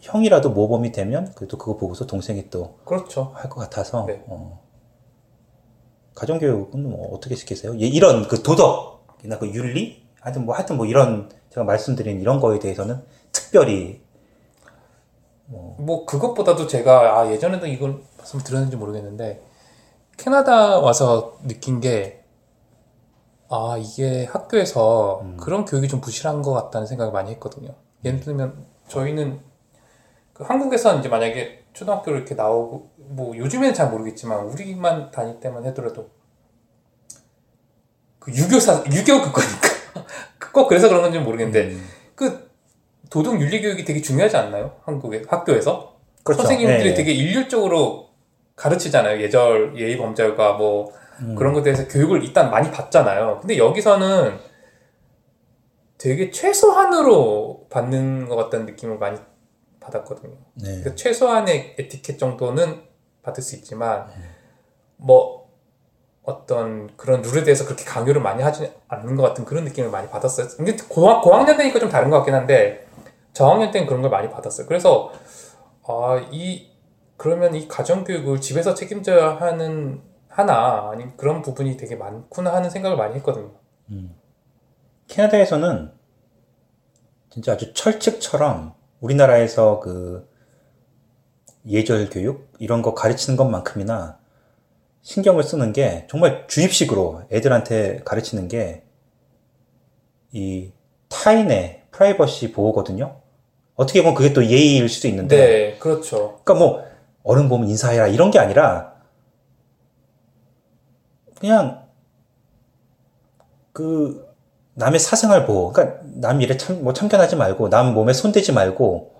형이라도 모범이 되면, 그래도 그거 보고서 동생이 또 그렇죠. 할 것 같아서, 네. 어. 가정교육은 뭐 어떻게 시키세요? 예, 이런 그 도덕이나 그 윤리? 하여튼 뭐, 하여튼 뭐 이런, 제가 말씀드린 이런 거에 대해서는 특별히, 뭐 그것보다도 제가 아 예전에도 이걸 말씀 드렸는지 모르겠는데 캐나다 와서 느낀 게 아 이게 학교에서 그런 교육이 좀 부실한 것 같다는 생각을 많이 했거든요. 예를 들면 저희는 그 한국에서 이제 만약에 초등학교를 이렇게 나오고 뭐 요즘에는 잘 모르겠지만 우리만 다닐 때만 하더라도 그 유교사 유교 그거니까 [LAUGHS] 꼭 그래서 그런 건지 모르겠는데 음. 그 도덕 윤리 교육이 되게 중요하지 않나요? 한국의 학교에서 그렇죠. 선생님들이 예, 예. 되게 일률적으로 가르치잖아요. 예절, 예의 범절과 뭐 음. 그런 것에 대해서 교육을 일단 많이 받잖아요. 근데 여기서는 되게 최소한으로 받는 것 같다는 느낌을 많이 받았거든요. 네. 그러니까 최소한의 에티켓 정도는 받을 수 있지만 뭐 어떤 그런 룰에 대해서 그렇게 강요를 많이 하지 않는 것 같은 그런 느낌을 많이 받았어요. 근데 고학, 고학년 때니까 좀 다른 것 같긴 한데 저학년 때는 그런 걸 많이 받았어요. 그래서 아, 이 그러면 이 가정 교육을 집에서 책임져야 하는 하나 아니 그런 부분이 되게 많구나 하는 생각을 많이 했거든요. 캐나다에서는 진짜 아주 철칙처럼 우리나라에서 그 예절 교육 이런 거 가르치는 것만큼이나 신경을 쓰는 게 정말 주입식으로 애들한테 가르치는 게 이 타인의 프라이버시 보호거든요. 어떻게 보면 그게 또 예의일 수도 있는데 네, 그렇죠. 그러니까 뭐 어른 보면 인사해라 이런 게 아니라 그냥 그 남의 사생활 보호 그러니까 남 일에 참 뭐 참견하지 말고 남 몸에 손대지 말고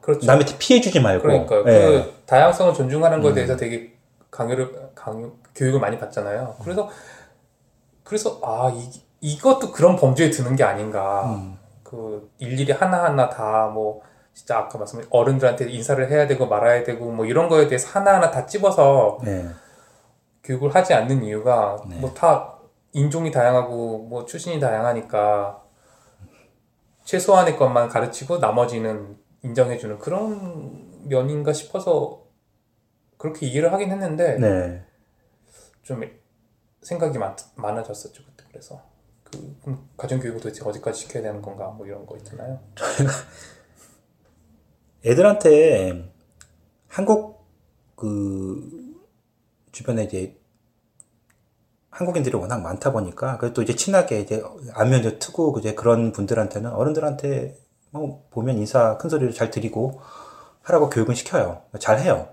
그렇죠. 남한테 피해주지 말고 그러니까 요 예. 그 다양성을 존중하는 것에 음. 대해서 되게 강요를 강 교육을 많이 받잖아요. 그래서 그래서 아 이, 이것도 그런 범주에 드는 게 아닌가. 음. 그 일일이 하나 하나 다 뭐 진짜 아까 말씀드린 어른들한테 인사를 해야 되고 말아야 되고 뭐 이런 거에 대해서 하나 하나 다 찝어서 네. 교육을 하지 않는 이유가 네. 뭐다 인종이 다양하고 뭐 출신이 다양하니까 최소한의 것만 가르치고 나머지는 인정해주는 그런 면인가 싶어서 그렇게 이해를 하긴 했는데 네. 좀 생각이 많, 많아졌었죠 그때 그래서 그 그럼 가정교육을 도대체 어디까지 시켜야 되는 건가 뭐 이런 거 있잖아요 애들한테 한국 그 주변에 이제 한국인들이 워낙 많다 보니까 그래도 이제 친하게 이제 안면도 트고 이제 그런 분들한테는 어른들한테 뭐 보면 인사 큰 소리를 잘 드리고 하라고 교육은 시켜요. 잘 해요.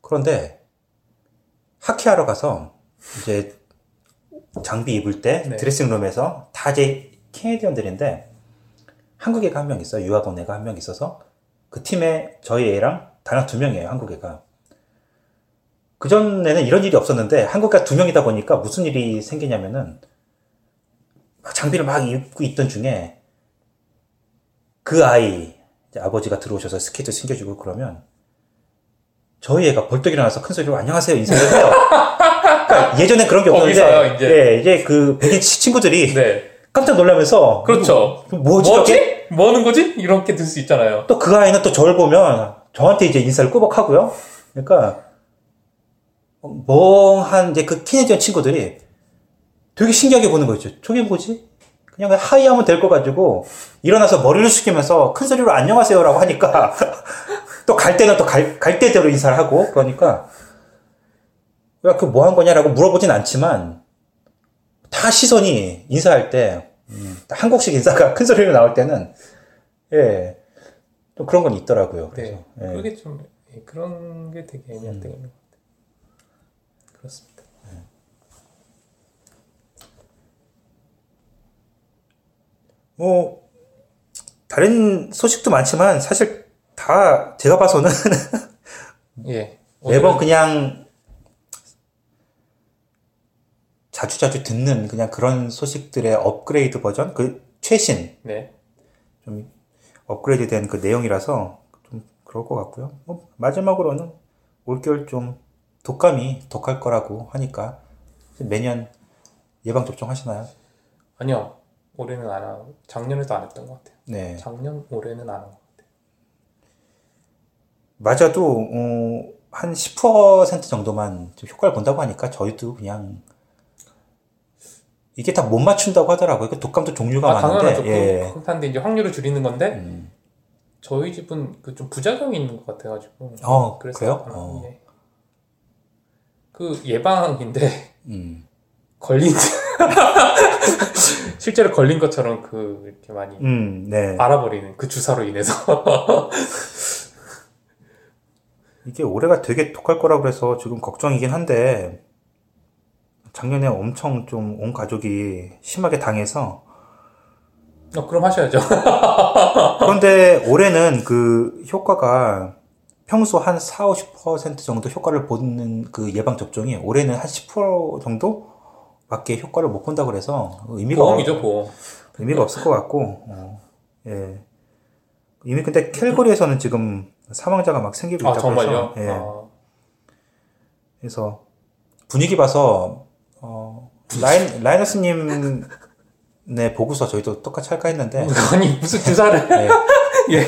그런데 하키하러 가서 이제 장비 입을 때 네. 드레싱룸에서 다 이제 캐네디언들인데 한국 애가 한 명 있어요. 유학 온 애가 한 명 있어서 그 팀에 저희 애랑 다랑 두 명이에요. 한국 애가. 그 전에는 이런 일이 없었는데 한국 애가 두 명이다 보니까 무슨 일이 생기냐면은 막 장비를 막 입고 있던 중에 그 아이 아버지가 들어오셔서 스케이트 챙겨주고 그러면 저희 애가 벌떡 일어나서 큰 소리로 안녕하세요 인사를 해요. [LAUGHS] 그러니까 예전에 그런 게 없었는데 거기서요, 이제. 예, 이제 그 백인 친구들이 네 깜짝 놀라면서 그렇죠 뭐지? 저게? 뭐지? 뭐 하는 거지? 이렇게 들 수 있잖아요 또 그 아이는 또 저를 보면 저한테 이제 인사를 꾸벅하고요. 그러니까 멍한 이제 그 Canadian 친구들이 되게 신기하게 보는 거죠. 저게 뭐지? 그냥 hi 하면 될 거 가지고 일어나서 머리를 숙이면서 큰 소리로 안녕하세요라고 하니까 [LAUGHS] 또 갈 때는 또 갈 갈 때대로 인사를 하고 그러니까 야 그 뭐 한 거냐라고 물어보진 않지만 다 시선이 인사할 때 음, 한국식 인사가 큰 소리로 나올 때는 예. 좀 그런 건 있더라고요. 그래서. 네 예. 그게 좀 예, 그런 게 되게 애매할 때가 있는 것 그렇습니다. 뭐 다른 소식도 많지만 사실 다 제가 봐서는 [LAUGHS] 예 매번 그냥 자주 자주 듣는 그냥 그런 소식들의 업그레이드 버전? 그 최신. 네. 좀 업그레이드 된 그 내용이라서 좀 그럴 것 같고요. 뭐 마지막으로는 올겨울 좀 독감이 독할 거라고 하니까 매년 예방 접종 하시나요? 아니요 올해는 안 하고 작년에도 안 했던 것 같아요 네. 작년 올해는 안 한 것 같아요 맞아도 어, 한 10% 정도만 좀 효과를 본다고 하니까 저희도 그냥 이게 다 못 맞춘다고 하더라고요. 그 독감도 종류가 아 당연하죠 많은데 예. 그렇다는데 이제 확률을 줄이는 건데 음. 저희 집은 그 좀 부작용이 있는 것 같아가지고 어, 그래요? 아, 어. 예. 그 예방인데 음. 걸린 [LAUGHS] 실제로 걸린 것처럼 그 이렇게 많이 음, 네. 알아버리는 그 주사로 인해서 [LAUGHS] 이게 올해가 되게 독할 거라고 그래서 지금 걱정이긴 한데 작년에 엄청 좀 온 가족이 심하게 당해서 어, 그럼 하셔야죠 [LAUGHS] 그런데 올해는 그 효과가 평소 한 4, 50% 정도 효과를 보는 그 예방 접종이 올해는 한 10% 정도밖에 효과를 못 본다고 그래서 의미가 보험이죠 보험. 의미가 없을 것 같고 어, 예. 이미 근데 캘거리에서는 지금 사망자가 막 생기고 아 있다고 정말요? 해서 예. 아, 그래서 분위기 봐서 어, 라인 [LAUGHS] 라이너스님 네 보고서 저희도 똑같이 할까 했는데. 아니 무슨 주사를. [LAUGHS] [LAUGHS] 예, 예.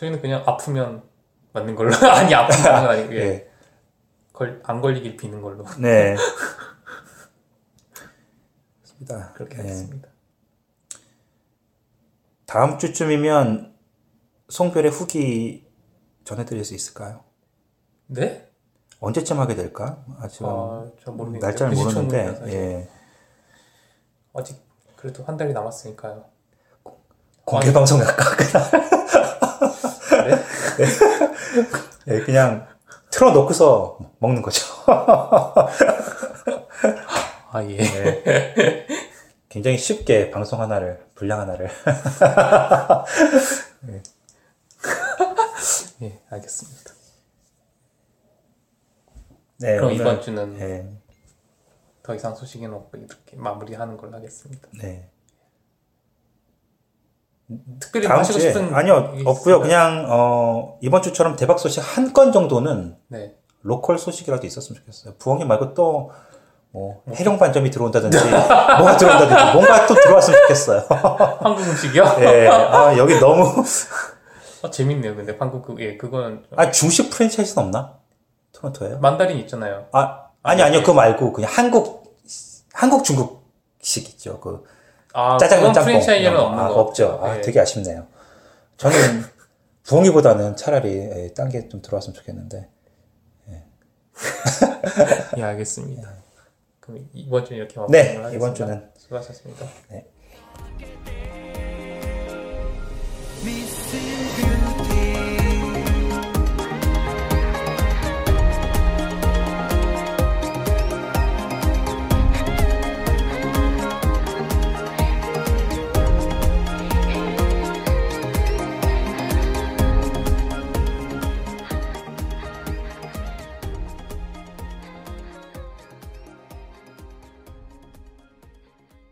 저희는 그냥 아프면 맞는 걸로 [LAUGHS] 아니 아프면 맞는 건 아니고 예. 예. 걸, 안 걸리길 비는 걸로 네. 그렇습니다. 그렇게 예. 하겠습니다. 다음 주쯤이면 송별의 후기 전해드릴 수 있을까요? 네? 언제쯤 하게 될까? 아직 아, 날짜를 그 모르는데 예. 아직 그래도 한 달이 남았으니까요. 공개 방송 할까? [LAUGHS] 네? 네, 그냥 틀어놓고서 먹는 거죠. 아 예. 네. 굉장히 쉽게 방송 하나를 분량 하나를 예, 알겠습니다. 네, 그럼 오늘- 이번 주는 네, 더 이상 소식은 없고 이렇게 마무리하는 걸로 하겠습니다. 네. 특별히 다음 하시고 주에 싶은 아니요 없고요. 그냥 어, 이번 주처럼 대박 소식 한 건 정도는 네. 로컬 소식이라도 있었으면 좋겠어요. 부엉이 말고 또 뭐 해룡 반점이 들어온다든지 [LAUGHS] 뭐가 들어온다든지 뭔가 또 들어왔으면 좋겠어요. [LAUGHS] 한국 음식이요? 예, 아 여기 너무 어, 재밌네요. 근데 한국 그, 예, 좀- 아 중식 프랜차이즈는 없나? 토론토에? 만다린 있잖아요. 아 아니 아니요 그거 말고 그냥 한국 한국 중국식 있죠. 그 아, 짜장면 짬뽕. 프랜차이즈는 어, 없는 아, 거. 아, 없죠. 아, 네. 되게 아쉽네요. 저는 [LAUGHS] 부엉이보다는 차라리 예, 딴게 좀 들어왔으면 좋겠는데. 네. 예, 알겠습니다. 그럼 이번 주 이렇게 마무리 네, 하겠습니다. 이번 주는 수고하셨습니다. 네.